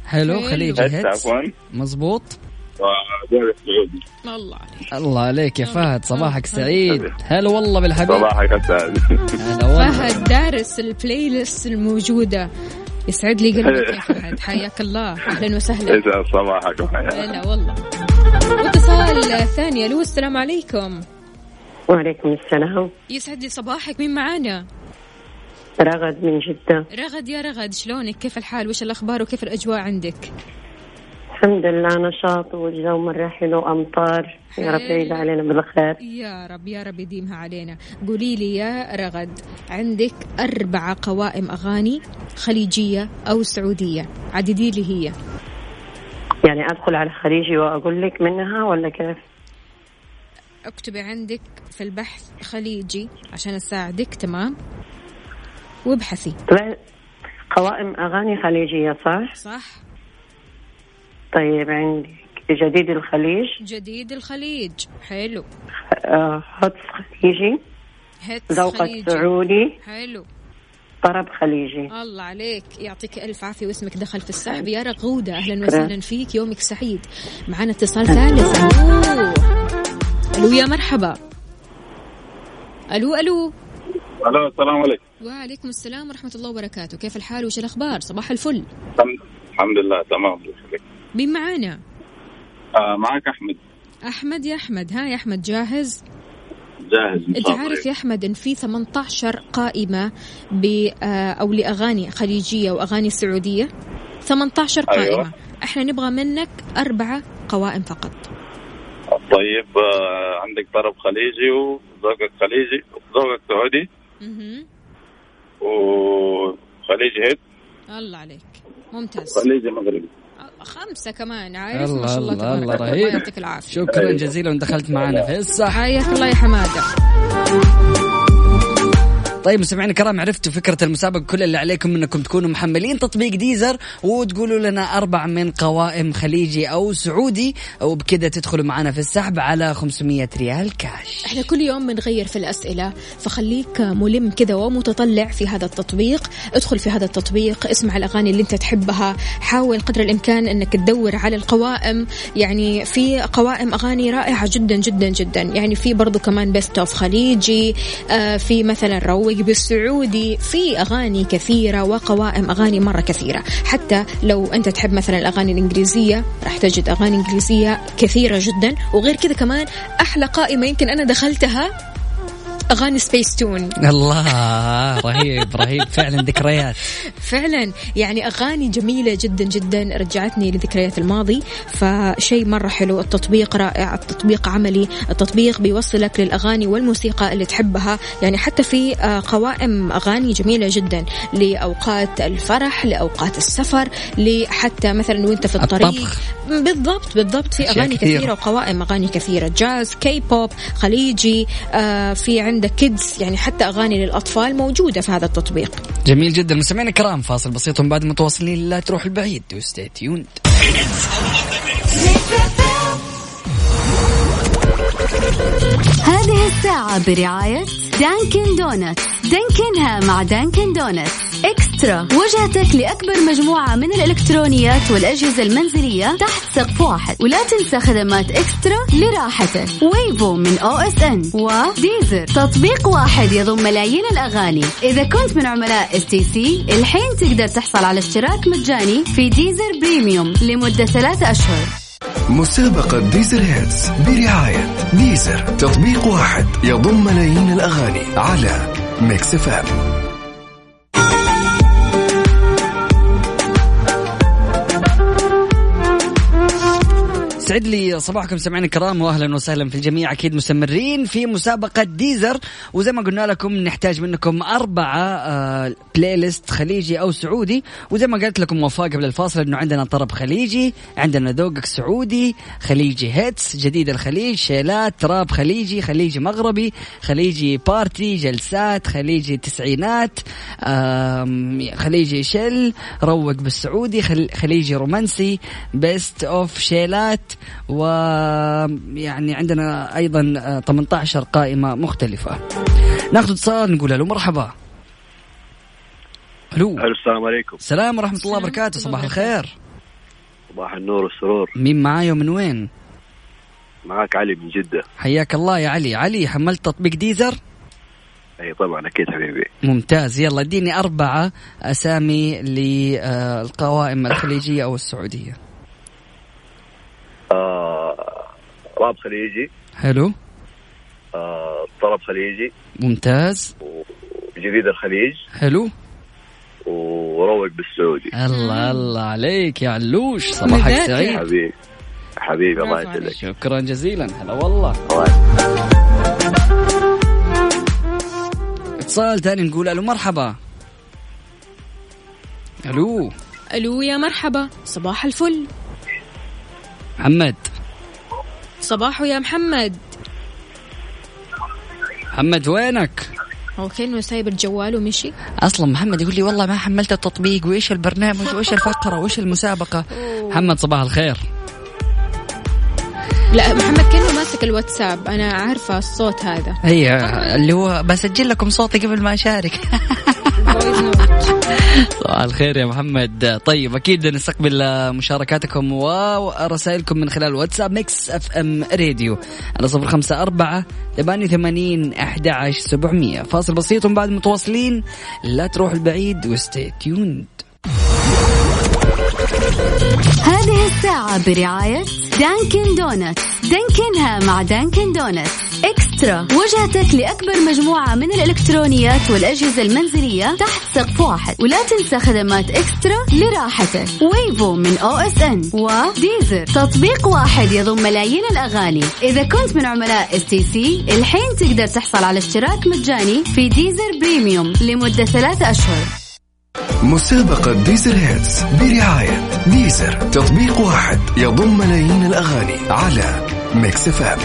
Speaker 1: حلو. خليجي
Speaker 9: hits
Speaker 1: hits
Speaker 9: عفوا.
Speaker 1: مظبوط.
Speaker 9: السعودي
Speaker 2: الله عليك.
Speaker 1: الله عليك يا فهد صباحك سعيد. هلا والله بالحبيب.
Speaker 9: صباحك اسعد
Speaker 1: هلا والله.
Speaker 2: فهد دارس ال playlist الموجودة. يسعد لي قلبك يا فهد. حياك الله. أهلا وسهلا.
Speaker 9: يسعد صباحك وحياتك
Speaker 2: هلا والله. واتصال ثاني. ألو السلام عليكم.
Speaker 10: وعليكم السلام.
Speaker 2: يسعد لي صباحك. مين معانا؟
Speaker 10: رغد من جدة.
Speaker 2: رغد يا رغد. شلونك؟ كيف الحال؟ وش الأخبار؟ وكيف الأجواء عندك؟
Speaker 10: الحمد لله نشاط والجو مرة حلو أمطار يا رب. يعيد علينا بالخير.
Speaker 2: يا رب يا رب يديمها علينا. قولي لي يا رغد عندك أربع قوائم أغاني خليجية أو سعودية؟ عددي لي هي.
Speaker 10: يعني أدخل على خليجي وأقول لك منها ولا كيف؟
Speaker 2: اكتبي عندك في البحث خليجي عشان أساعدك تمام؟ وابحثي.
Speaker 10: طلع قوائم أغاني خليجية صح؟
Speaker 2: صح.
Speaker 10: طيب عندك جديد الخليج.
Speaker 2: جديد الخليج حلو.
Speaker 10: آه، هوتس خليجي. ذوقك سعودي
Speaker 2: حلو.
Speaker 10: طرب خليجي.
Speaker 2: الله عليك يعطيك ألف عافية واسمك دخل في السحب يا رغودة أهلا وسهلا فيك يومك سعيد. معنا اتصال ثالث. ألو ألو يا مرحبا. ألو ألو.
Speaker 9: ألو السلام عليكم.
Speaker 2: وعليكم السلام ورحمة الله وبركاته. كيف الحال وش الأخبار؟ صباح الفل.
Speaker 9: الحمد- الحمد لله تمام.
Speaker 2: مين معانا؟
Speaker 9: آه معك أحمد.
Speaker 2: أحمد يا أحمد. ها يا أحمد جاهز؟
Speaker 9: جاهز
Speaker 2: انت. عارف يا أحمد إن في 18 قائمة ب آه، أو لأغاني خليجية واغاني سعودية. 18 قائمة.
Speaker 9: أيوة.
Speaker 2: إحنا نبغى منك أربعة قوائم فقط.
Speaker 9: طيب آه، عندك طرب خليجي وزوجك خليجي زوجك سعودي.
Speaker 2: مهم.
Speaker 9: وخليجي هيد.
Speaker 2: الله عليك. ممتاز.
Speaker 9: خليجي مغربي.
Speaker 2: خمسة كمان عارف ما
Speaker 1: الله
Speaker 2: شاء الله
Speaker 1: الله
Speaker 2: تبارك
Speaker 1: الله
Speaker 2: الله
Speaker 1: رهيب.
Speaker 2: يعطيك العافية.
Speaker 1: شكرا جزيلا دخلت معنا في الصح
Speaker 2: حياك الله يا حمادة.
Speaker 1: طيب مستمعينا الكرام عرفتوا فكرة المسابقة كل اللي عليكم إنكم تكونوا محملين تطبيق Deezer وتقولوا لنا أربع من قوائم خليجي أو سعودي وبكذا تدخلوا معنا في السحب على 500 ريال كاش
Speaker 2: إحنا كل يوم بنغير في الأسئلة فخليك ملم كذا ومتطلع في هذا التطبيق. ادخل في هذا التطبيق اسمع الأغاني اللي أنت تحبها حاول قدر الإمكان إنك تدور على القوائم. يعني في قوائم أغاني رائعة جدا جدا جدا. يعني في برضو كمان best of خليجي آه في مثلا روق بالسعودي في أغاني كثيرة وقوائم أغاني مرة كثيرة. حتى لو أنت تحب مثلا الأغاني الإنجليزية راح تجد أغاني إنجليزية كثيرة جدا. وغير كذا كمان أحلى قائمة يمكن أنا دخلتها أغاني سبيس تون
Speaker 1: الله رهيب رهيب. فعلا ذكريات.
Speaker 2: فعلا. يعني أغاني جميلة جدا جدا رجعتني لذكريات الماضي. فشيء مرة حلو التطبيق رائع التطبيق عملي التطبيق بيوصلك للأغاني والموسيقى اللي تحبها. يعني حتى في آه، قوائم أغاني جميلة جدا لأوقات الفرح لأوقات السفر لحتى مثلا وانت في الطريق.
Speaker 1: الطبخ.
Speaker 2: بالضبط بالضبط. في
Speaker 1: كثيرة.
Speaker 2: كثيرة. وقوائم أغاني كثيرة. jazz K-pop خليجي آه في عندك kids يعني حتى أغاني للأطفال موجودة في هذا التطبيق.
Speaker 1: جميل جدا. مستمعينا الكرام فاصل بسيط ومن بعد متواصلين. لا تروحوا بعيد. و stay tuned
Speaker 8: هذه الساعة برعاية Dunkin' Donuts دانكنها مع Dunkin' Donuts Extra وجهتك لأكبر مجموعة من الإلكترونيات والأجهزة المنزلية تحت سقف واحد. ولا تنسى خدمات Extra لراحتك. Wavo من OSN. و Deezer تطبيق واحد يضم ملايين الأغاني. إذا كنت من عملاء STC الحين تقدر تحصل على اشتراك مجاني في Deezer Premium لمدة ثلاثة أشهر.
Speaker 7: مسابقة Deezer Hits برعاية Deezer. تطبيق واحد يضم ملايين الأغاني على Mix فام
Speaker 1: سعد لي صباحكم سمعنا الكرام واهلا وسهلا في الجميع. أكيد مستمرين في مسابقة Deezer. وزي ما قلنا لكم نحتاج منكم أربعة آه playlist خليجي أو سعودي. وزي ما قلت لكم وفاء قبل الفاصل إنه عندنا طرب خليجي عندنا ذوقك سعودي خليجي hits جديد الخليج شيلات trap خليجي خليجي مغربي خليجي party جلسات خليجي تسعينات خليجي chill روق بالسعودي خل- خليجي رومانسي best of شيلات. ويعني عندنا أيضا آه، 18 قائمة مختلفة. ناخذ اتصال نقول له مرحبا. ألو.
Speaker 9: ألو السلام عليكم.
Speaker 1: السلام ورحمة الله وبركاته صباح الخير.
Speaker 9: صباح النور والسرور.
Speaker 1: مين معاي ومن وين؟
Speaker 9: معك علي من جدة.
Speaker 1: حياك الله يا علي. علي حملت تطبيق ديزر؟
Speaker 9: أي طبعا أكيد حبيبي.
Speaker 1: ممتاز. يلا اديني أربعة أسامي للقوائم الخليجية أو السعودية.
Speaker 9: آه راب خليجي.
Speaker 1: حلو.
Speaker 9: آه طرب خليجي.
Speaker 1: ممتاز.
Speaker 9: جديد الخليج.
Speaker 1: حلو.
Speaker 9: وروق بالسعودي.
Speaker 1: الله الله عليك يا علوش. صباحك. سعيد.
Speaker 9: حبيبي. حبيبي الله. يسعدك.
Speaker 1: شكرا جزيلا. هلا والله. اتصال ثاني نقول ألو مرحبا. ألو.
Speaker 2: ألو يا مرحبا. صباح الفل.
Speaker 1: محمد.
Speaker 2: صباحو يا محمد.
Speaker 1: محمد وينك؟
Speaker 2: هو كأنه سايب الجوال ومشي.
Speaker 1: أصلا محمد يقول لي والله ما حملت التطبيق وإيش البرنامج وإيش الفقرة وإيش المسابقة. محمد صباح الخير.
Speaker 2: لا محمد كأنه ماسك الواتساب. أنا عارفة الصوت هذا.
Speaker 1: هي اللي هو بسجل لكم صوتي قبل ما
Speaker 2: أشارك.
Speaker 1: صباح الخير يا محمد. طيب أكيد نستقبل مشاركاتكم ورسائلكم من خلال واتساب Mix FM Radio. على صفر خمسة أربعة ثمانية ثمانين أحد عشر سبعمية. فاصل بسيط ومن بعد متواصلين. لا تروحوا بعيد و stay tuned
Speaker 8: هذه الساعة برعاية Dunkin' Donuts دانكنها مع Dunkin' Donuts Extra وجهتك لأكبر مجموعة من الإلكترونيات والأجهزة المنزلية تحت سقف واحد. ولا تنسى خدمات Extra لراحتك. Wavo من OSN و Deezer تطبيق واحد يضم ملايين الأغاني. إذا كنت من عملاء STC الحين تقدر تحصل على اشتراك مجاني في Deezer Premium لمدة ثلاثة أشهر.
Speaker 7: مسابقة Deezer Hits برعاية Deezer. تطبيق واحد يضم ملايين الأغاني على Mix FM.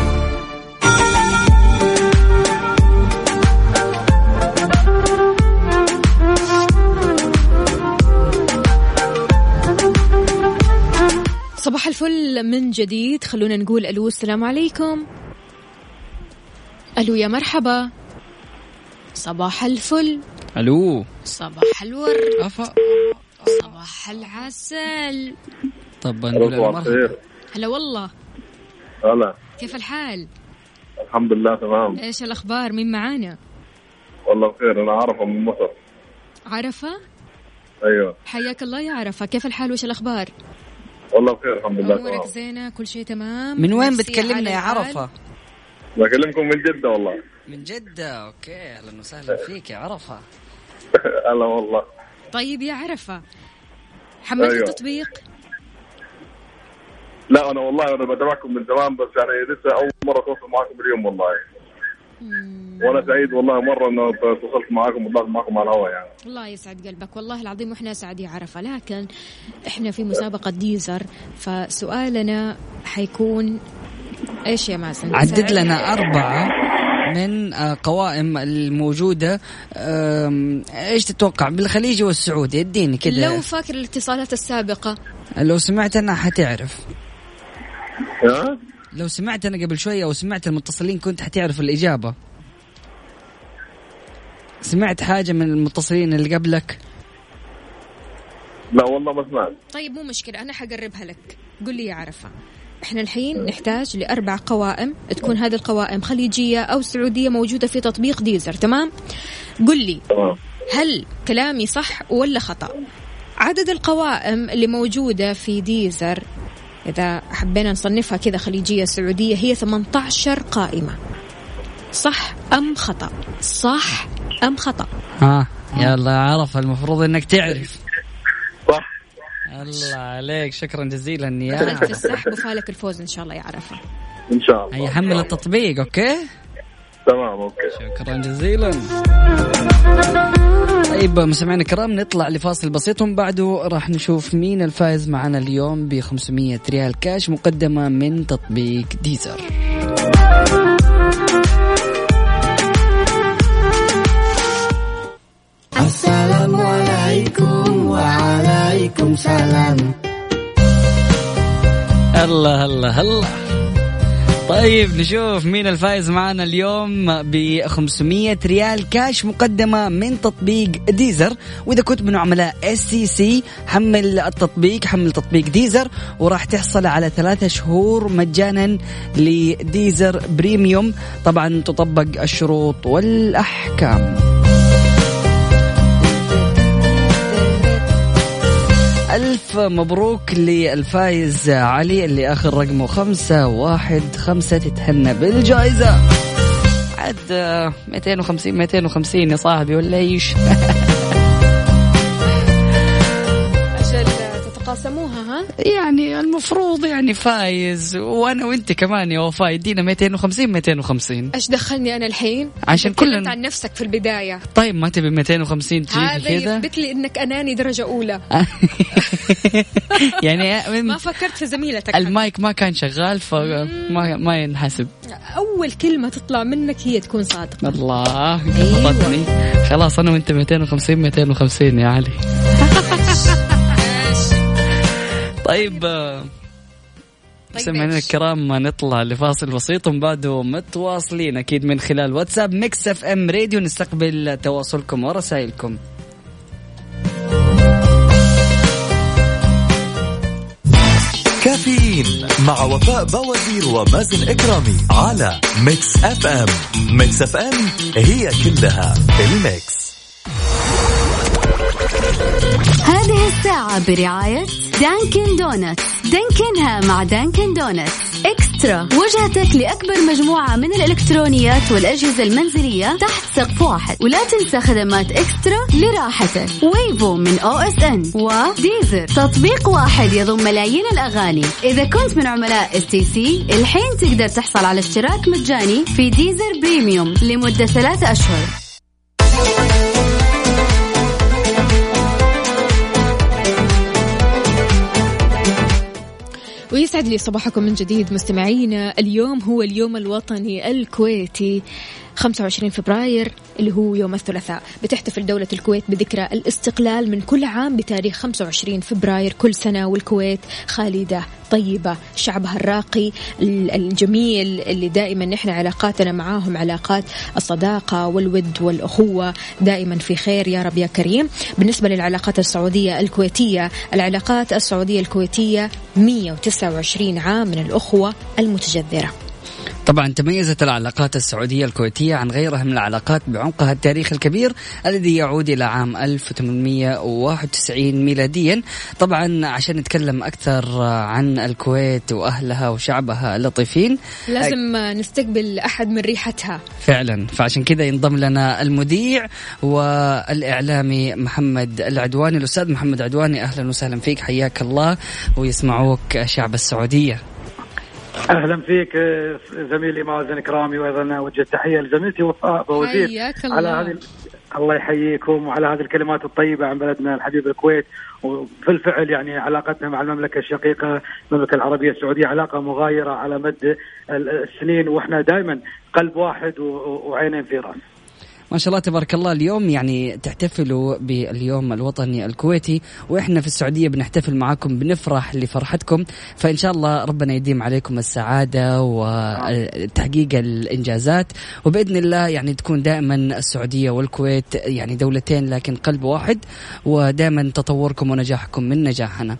Speaker 2: صباح الفل من جديد. خلونا نقول ألو السلام عليكم. ألو يا مرحبا. صباح الفل.
Speaker 1: ألو.
Speaker 2: صباح الورد.
Speaker 1: افا
Speaker 2: صباح العسل.
Speaker 1: طب نقول مرحبا
Speaker 2: هلا والله.
Speaker 9: هلا.
Speaker 2: كيف الحال؟
Speaker 9: الحمد لله تمام.
Speaker 2: إيش الأخبار؟ مين معانا؟
Speaker 9: والله بخير أنا عارفه من مصر.
Speaker 2: عرفة؟
Speaker 9: أيوه.
Speaker 2: حياك الله يا عرفة. كيف الحال؟ وش الأخبار؟
Speaker 9: والله بخير الحمد لله أمورك
Speaker 2: زينة؟ كل شيء تمام؟
Speaker 1: من وين بتكلمنا يا؟ عرفة؟
Speaker 9: بكلمكم من جدة والله.
Speaker 1: من جدة. أوكي أهلا وسهلا فيك يا عرفة.
Speaker 9: هلا والله.
Speaker 2: طيب يا عرفة حملت
Speaker 9: أيوة.
Speaker 2: التطبيق؟
Speaker 9: لا أنا والله أنا بتابعكم من زمان بس يعني لسه أول مرة أتواصل معكم اليوم والله. وأنا سعيد والله مرة إنه تواصلت معكم وطلعت معكم على الهواء يعني.
Speaker 2: الله يسعد قلبك والله العظيم وإحنا سعد يا عرفة. لكن إحنا في مسابقة ديزر فسؤالنا حيكون إيش يا مازن؟
Speaker 1: عدد لنا أربعة من آه، قوائم الموجودة. إيش تتوقع؟ بالخليجي والسعودي اديني كذا
Speaker 2: لو فاكر الاتصالات السابقة.
Speaker 1: لو سمعت أنا حتعرف.
Speaker 9: ها؟
Speaker 1: لو سمعت أنا قبل شوية أو سمعت المتصلين كنت حتعرف الإجابة. سمعت حاجة من المتصلين اللي قبلك؟
Speaker 9: لا والله ما سمعت.
Speaker 2: طيب مو مشكلة أنا حقربها لك. قل لي يا عرفة. إحنا الحين نحتاج لأربع قوائم تكون هذه القوائم خليجية أو سعودية موجودة في تطبيق ديزر تمام؟ قل لي هل كلامي صح ولا خطأ؟ عدد القوائم اللي موجودة في ديزر إذا حبينا نصنفها كذا خليجية سعودية هي 18 قائمة. صح أم خطأ؟ صح أم خطأ؟
Speaker 1: ها يلا عرف المفروض إنك تعرف.
Speaker 9: صح.
Speaker 1: الله عليك. شكرا جزيلا
Speaker 2: دخلت في
Speaker 1: يا
Speaker 2: السحب وفالك الفوز إن شاء الله يا عرفة.
Speaker 9: إن شاء الله.
Speaker 1: هيا حمل التطبيق okay؟
Speaker 9: تمام okay.
Speaker 1: شكرا جزيلا. طيب مستمعينا الكرام نطلع لفاصل بسيط ومن بعده راح نشوف مين الفائز معنا اليوم ب 500 ريال كاش مقدمة من تطبيق Deezer.
Speaker 4: السلام عليكم. وعليكم سلام
Speaker 1: الله الله الله طيب نشوف مين الفائز معنا اليوم ب 500 ريال كاش مقدمة من تطبيق Deezer. وإذا كنت من عملاء STC حمل التطبيق حمل تطبيق Deezer وراح تحصل على ثلاثة شهور مجانا ل Deezer Premium. طبعا تطبق الشروط والأحكام. ألف مبروك للفايز علي اللي آخر رقمه خمسة واحد خمسة تتهنى بالجائزة آه، 250 250 يا صاحبي ولا
Speaker 2: إيش؟
Speaker 1: يعني المفروض يعني فايز وأنا وأنت كمان يا وفاء يدينا 250 250
Speaker 2: إيش دخلني أنا الحين؟
Speaker 1: عشان كلنا.
Speaker 2: عن نفسك في البداية.
Speaker 1: طيب ما تبي 250 تجيبي
Speaker 2: هذا
Speaker 1: كذا؟
Speaker 2: يثبت لي إنك أناني درجة أولى.
Speaker 1: يعني
Speaker 2: ما فكرت في زميلتك.
Speaker 1: المايك ما كان شغال فما ما ينحسب.
Speaker 2: أول كلمة تطلع منك هي تكون صادقة.
Speaker 1: الله
Speaker 2: أيوة.
Speaker 1: خلاص أنا وأنت 250 250 يا علي. طيب آه، مستمعينا
Speaker 2: إيش؟
Speaker 1: الكرام نطلع لفاصل بسيط ومن بعده متواصلين أكيد من خلال واتساب Mix FM Radio. نستقبل تواصلكم ورسائلكم.
Speaker 6: كافيين مع وفاء باوزير ومازن إكرامي على Mix FM. Mix FM هي كلها ال mix.
Speaker 8: هذه الساعة برعاية Dunkin' Donuts. دانكنها مع Dunkin' Donuts. Extra. وجهتك لأكبر مجموعة من الإلكترونيات والأجهزة المنزلية تحت سقف واحد. ولا تنسى خدمات Extra لراحتك. Wavo من OSN. و Deezer تطبيق واحد يضم ملايين الأغاني. إذا كنت من عملاء STC الحين تقدر تحصل على اشتراك مجاني في Deezer Premium لمدة ثلاثة أشهر.
Speaker 2: ويسعد لي صباحكم من جديد مستمعينا. اليوم هو اليوم الوطني الكويتي. 25 فبراير اللي هو يوم الثلاثاء. بتحتفل دولة الكويت بذكرى الاستقلال من كل عام بتاريخ 25 فبراير كل سنة والكويت خالدة طيبة. شعبها الراقي الجميل اللي دائما نحن علاقاتنا معاهم علاقات الصداقة والود والأخوة دائما في خير يا رب يا كريم. بالنسبة للعلاقات السعودية الكويتية العلاقات السعودية الكويتية 129 عام من الأخوة المتجذرة.
Speaker 1: طبعا تميزت العلاقات السعودية الكويتية عن غيرها من العلاقات بعمقها التاريخي الكبير الذي يعود إلى عام 1891 ميلاديا. طبعا عشان نتكلم أكثر عن الكويت وأهلها وشعبها اللطيفين
Speaker 2: لازم نستقبل أحد من ريحتها.
Speaker 1: فعلا. فعشان كذا ينضم لنا المذيع والإعلامي محمد العدواني الأستاذ محمد عدواني. أهلا وسهلا فيك حياك الله ويسمعوك شعب السعودية.
Speaker 11: أهلا فيك زميلي مازن كرامي وأيضا أوجه تحيه لزميلتي وفاء بوزير على هذه الله يحييكم وعلى هذه الكلمات الطيبة عن بلدنا الحبيب الكويت. وفي الفعل يعني علاقتنا مع المملكة الشقيقة المملكة العربية السعودية علاقة مغايرة على مد السنين وإحنا دائما قلب واحد وعينين في راس.
Speaker 1: ما شاء الله تبارك الله اليوم يعني تحتفلوا باليوم الوطني الكويتي وإحنا في السعودية بنحتفل معاكم بنفرح لفرحتكم فإن شاء الله ربنا يديم عليكم السعادة وتحقيق الإنجازات وبإذن الله يعني تكون دائما السعودية والكويت يعني دولتين لكن قلب واحد ودائما تطوركم ونجاحكم من نجاحنا.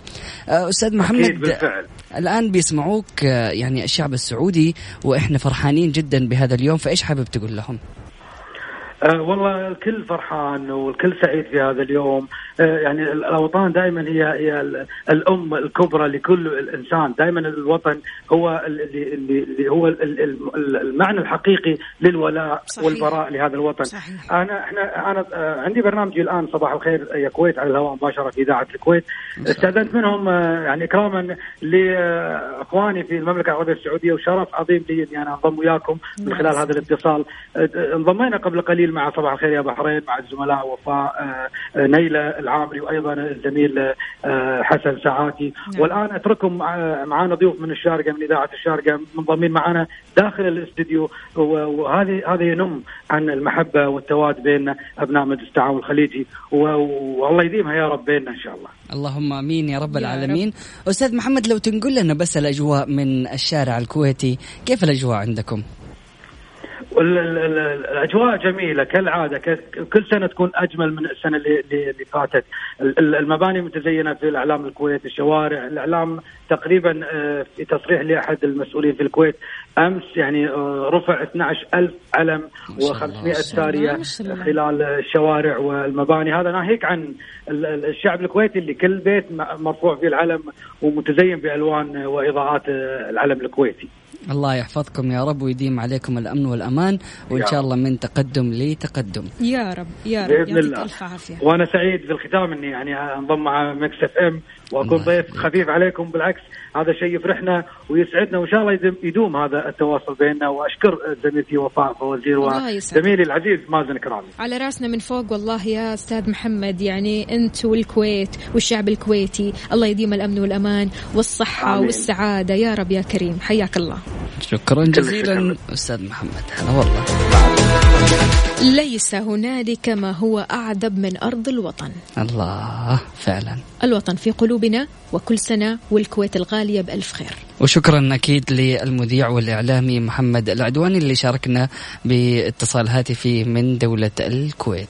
Speaker 1: أستاذ محمد
Speaker 11: بالفعل.
Speaker 1: الآن بيسمعوك يعني الشعب السعودي وإحنا فرحانين جدا بهذا اليوم فإيش حابب تقول لهم؟
Speaker 11: أه والله الكل فرحان والكل سعيد في هذا اليوم. أه يعني الأوطان دائما هي هي الأم الكبرى لكل انسان دائما الوطن هو اللي, اللي هو المعنى الحقيقي للولاء صحيح. والبراء لهذا الوطن.
Speaker 2: صحيح.
Speaker 11: انا إحنا أنا عندي برنامجي الآن صباح الخير يا كويت على الهواء مباشرة في إذاعة الكويت. استأذنت منهم يعني إكراما لاخواني في المملكة العربية السعودية وشرف عظيم لي أني أنا أنضم وياكم من خلال هذا الاتصال. انضمينا قبل قليل مع صباح الخير يا بحرين مع الزملاء وفاء نيلة العامري وأيضا الزميل حسن ساعاتي نعم. والآن اترككم معنا ضيوف من الشارقة من إذاعة الشارقة منضمين معنا داخل الاستديو وهذه هذا ينم عن المحبة والتواد بين أبناء مجلس التعاون الخليجي والله يديمها يا رب بيننا إن شاء الله.
Speaker 1: اللهم آمين يا رب يا العالمين. رب. أستاذ محمد لو تنقل لنا بس الأجواء من الشارع الكويتي، كيف الأجواء عندكم؟
Speaker 11: الأجواء جميلة كالعادة كل سنة تكون أجمل من السنة اللي اللي فاتت. المباني متزينة في الإعلام الكويت الشوارع الإعلام تقريبا في تصريح لأحد المسؤولين في الكويت أمس يعني رفع 12000 علم و500 سارية خلال الشوارع والمباني. هذا ناهيك عن الشعب الكويتي اللي كل بيت مرفوع فيه العلم ومتزين بألوان وإضاءات العلم الكويتي.
Speaker 1: الله يحفظكم يا رب ويديم عليكم الأمن والأمان وإن شاء الله من تقدم لتقدم.
Speaker 2: يا رب يا رب.
Speaker 11: بإذن الله. وأنا سعيد في الختام إني يعني أنضم مع Mix FM وأكون ضيف خفيف عليكم بالعكس هذا شيء يفرحنا ويسعدنا وإن شاء الله يدوم هذا التواصل بيننا وأشكر زميلتي وفاء باوزير وزميلي العزيز مازن كرامي.
Speaker 2: على رأسنا من فوق والله يا أستاذ محمد يعني أنت والكويت والشعب الكويتي الله يديم الأمن والأمان والصحة آمين. والسعادة. يا رب يا كريم حياك الله.
Speaker 1: شكرا جزيلا أستاذ محمد. هلا والله.
Speaker 2: ليس هنالك ما هو أعذب من أرض الوطن.
Speaker 1: الله فعلا.
Speaker 2: الوطن في قلوبنا وكل سنة والكويت الغالية بألف خير.
Speaker 1: وشكرا أكيد للمذيع والإعلامي محمد العدواني اللي شاركنا باتصال هاتفي من دولة الكويت.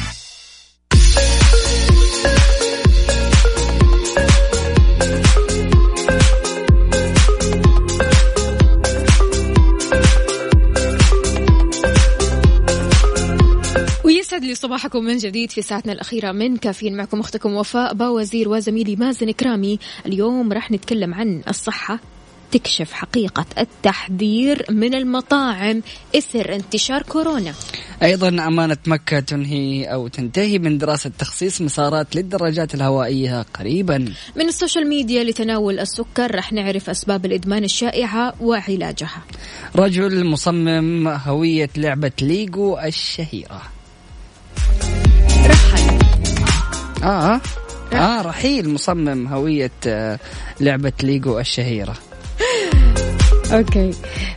Speaker 2: صباحكم من جديد في ساعتنا الأخيرة من كافيين. معكم أختكم وفاء باوزير وزميلي مازن كرامي اليوم راح نتكلم عن الصحة. تكشف حقيقة التحذير من المطاعم. إثر انتشار كورونا.
Speaker 1: أيضا أمانة مكة تنهي أو تنتهي من دراسة تخصيص مسارات للدراجات الهوائية قريبا.
Speaker 2: من السوشيال ميديا لتناول السكر راح نعرف أسباب الإدمان الشائعة وعلاجها.
Speaker 1: رحيل مصمم هوية لعبة ليجو الشهيرة. آه. آه. رحيل مصمم هوية آه، لعبة ليجو الشهيرة.
Speaker 2: OK.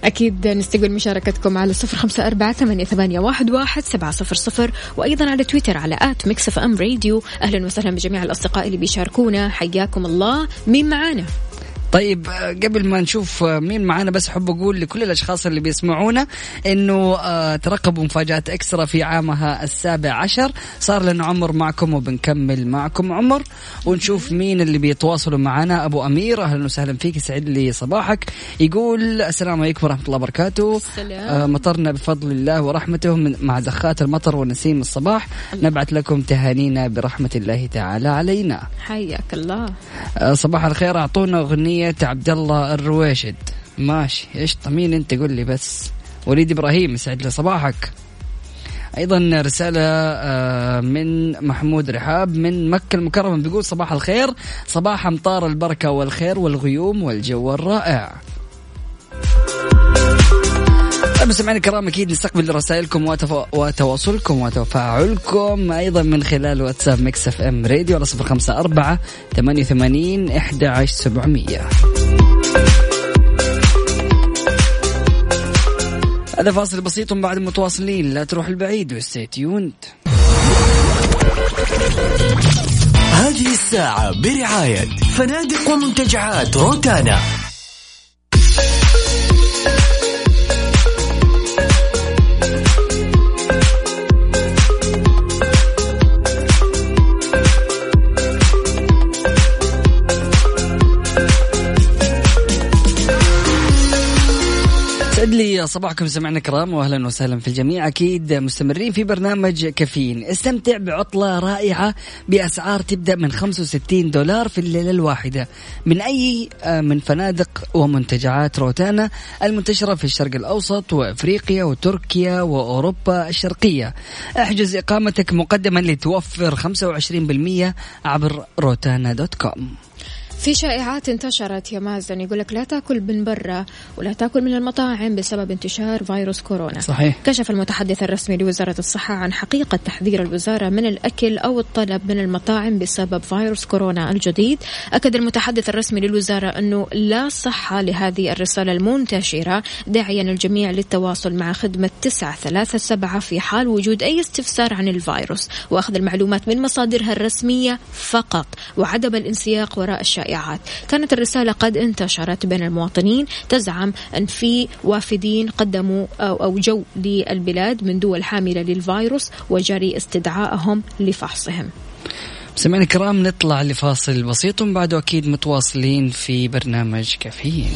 Speaker 2: أكيد نستقبل مشاركتكم على صفر خمسة أربعة ثمانية, ثمانية واحد, واحد سبعة صفر صفر وأيضا على تويتر على at Mix FM Radio. أهلا وسهلا بجميع الأصدقاء اللي بيشاركونا. حياكم الله. مين معانا؟
Speaker 1: طيب آه، قبل ما نشوف آه، مين معانا بس احب أقول لكل الأشخاص اللي بيسمعونا إنه آه، ترقبوا مفاجآت إكسترا في عامها السابع عشر. صار لنا عمر معكم وبنكمل معكم عمر. ونشوف مين اللي بيتواصلوا معنا. أبو أمير أهلا وسهلا فيك يسعد لي صباحك. يقول السلام عليكم ورحمة الله وبركاته.
Speaker 2: السلام.
Speaker 1: مطرنا بفضل الله ورحمته من مع زخات المطر ونسيم الصباح. نبعث لكم تهانينا برحمة الله تعالى علينا.
Speaker 2: حياك الله.
Speaker 1: صباح الخير. أعطونا أغنية عبد الله الرويشد. ماشي. إيش مين أنت قول لي بس. وليد إبراهيم يسعد لي صباحك. أيضا رسالة آه، من محمود رحاب من مكة المكرمة بيقول صباح الخير. صباح أمطار البركة والخير والغيوم والجو الرائع. طيب مستمعينا الكرام أكيد نستقبل رسائلكم. وتواصلكم وتفاعلكم أيضا من خلال واتساب Mix FM Radio على صفر خمسة أربعة ثمانية وثمانين إحدى عشر سبعمية. هذا فاصل بسيط بعد متواصلين. لا تروح البعيد وستي تيوند
Speaker 3: هذه الساعة برعاية فنادق ومنتجعات روتانا.
Speaker 1: لي صباحكم سمعنا كرام واهلا وسهلا في الجميع. أكيد مستمرين في برنامج كافيين. استمتع بعطلة رائعة بأسعار تبدأ من 65 دولار في الليلة الواحدة. من أي آه، من فنادق ومنتجعات روتانا المنتشرة في الشرق الأوسط وأفريقيا وتركيا وأوروبا الشرقية. احجز إقامتك مقدما لتوفر 25% عبر Rotana dot com.
Speaker 2: في شائعات انتشرت يا مازن. يقول لك لا تاكل من برا ولا تاكل من المطاعم بسبب انتشار فيروس كورونا.
Speaker 1: صحيح.
Speaker 2: كشف المتحدث الرسمي لوزارة الصحة عن حقيقة تحذير الوزارة من الأكل أو الطلب من المطاعم بسبب فيروس كورونا الجديد. أكد المتحدث الرسمي للوزارة أنه لا صحة لهذه الرسالة المنتشرة داعيا الجميع للتواصل مع خدمة 937 في حال وجود أي استفسار عن الفيروس. وأخذ المعلومات من مصادرها الرسمية فقط. وعدم الانسياق وراء الشائعات كانت الرسالة قد انتشرت بين المواطنين تزعم أن في وافدين قدموا أو جو للبلاد من دول حاملة للفيروس وجري استدعائهم لفحصهم.
Speaker 1: سمعنا الكرام نطلع لفاصل بسيط ومن بعده أكيد متواصلين في برنامج كافيين.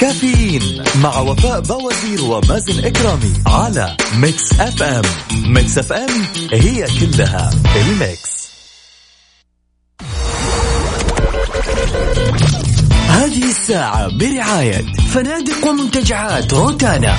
Speaker 6: كافيين مع وفاء باوزير ومازن كرامي على Mix FM. Mix FM هي كلها ال mix.
Speaker 3: هذه الساعة برعاية فنادق ومنتجعات روتانا.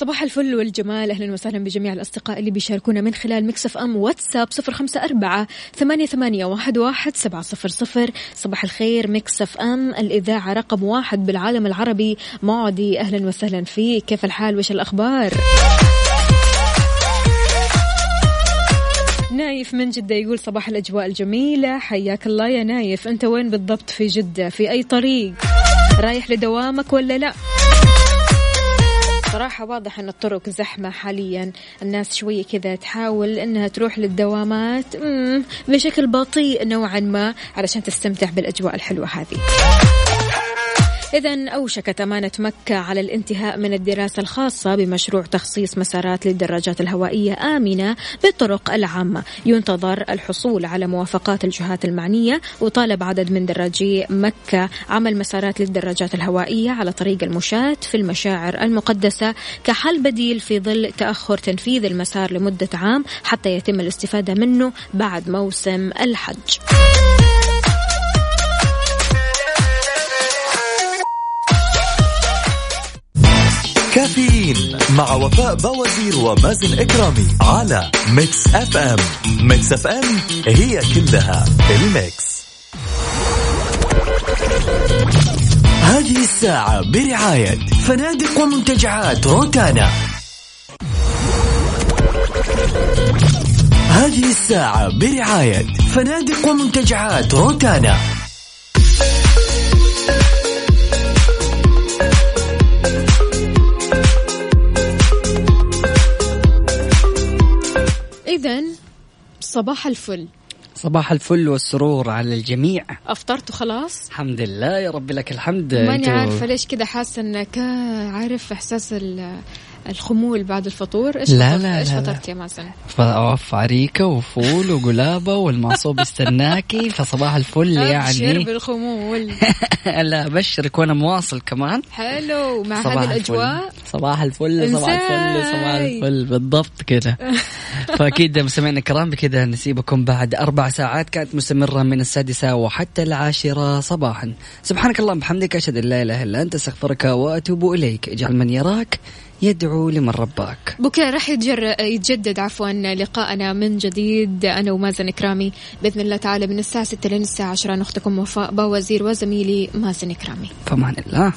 Speaker 2: صباح الفل والجمال. أهلا وسهلا بجميع الأصدقاء اللي بيشاركونا من خلال Mix FM واتساب صفر خمسة أربعة ثمانية, ثمانية واحد, واحد سبعة صفر صفر. صباح الخير Mix FM الإذاعة رقم واحد بالعالم العربي. معدي. أهلا وسهلا فيك. كيف الحال؟ وش الأخبار؟ نايف من جدة يقول صباح الأجواء الجميلة. حياك الله يا نايف. أنت وين بالضبط في جدة؟ في أي طريق؟ رايح لدوامك ولا لا؟ صراحة واضح أن الطرق زحمة حاليا. الناس شوية كذا تحاول أنها تروح للدوامات بشكل بطيء نوعا ما علشان تستمتع بالأجواء الحلوة هذه. إذا أوشكت أمانة مكة على الانتهاء من الدراسة الخاصة بمشروع تخصيص مسارات للدراجات الهوائية آمنة بالطرق العامة ينتظر الحصول على موافقات الجهات المعنية وطالب عدد من دراجي مكة عمل مسارات للدراجات الهوائية على طريق المشاة في المشاعر المقدسة كحل بديل في ظل تأخر تنفيذ المسار لمدة عام حتى يتم الاستفادة منه بعد موسم الحج.
Speaker 6: كافيين مع وفاء باوزير ومازن كرامي على Mix FM. Mix FM هي كلها ال mix.
Speaker 3: هذه الساعة برعاية فنادق ومنتجعات روتانا. هذه الساعة برعاية فنادق ومنتجعات روتانا.
Speaker 2: صباح الفل.
Speaker 1: صباح الفل والسرور على الجميع.
Speaker 2: أفطرت خلاص؟
Speaker 1: الحمد لله يا رب لك الحمد.
Speaker 2: ماني عارفة ليش كذا حاسة إنك عارف إحساس الخمول بعد الفطور إيش
Speaker 1: لا؟ لا إيش
Speaker 2: فطرت يا مازن؟
Speaker 1: فأوف عريكة وفول وقلابة والمعصوب استناكي فصباح الفل
Speaker 2: أبشر
Speaker 1: يعني.
Speaker 2: بالخمول.
Speaker 1: لا أبشرك وأنا مواصل كمان.
Speaker 2: حلو مع هذه. الأجواء.
Speaker 1: صباح الفل صباح الفل صباح. الفل بالضبط كذا فأكيد مستمعينا الكرام بكذا نسيبكم بعد أربع ساعات كانت مستمرة من السادسة وحتى العاشرة صباحا. سبحانك اللهم وبحمدك أشهد أن لا إله إلا أنت أستغفرك وأتوب إليك. اجعل من يراك يدعو لمن رباك.
Speaker 2: بكرة راح يتجر... يتجدد عفوا لقاءنا من جديد. أنا ومازن إكرامي بإذن الله تعالى من الساعة 6 لين الساعة 10 أنا اختكم وفاء باوزير وزميلي مازن إكرامي.
Speaker 1: فمان الله.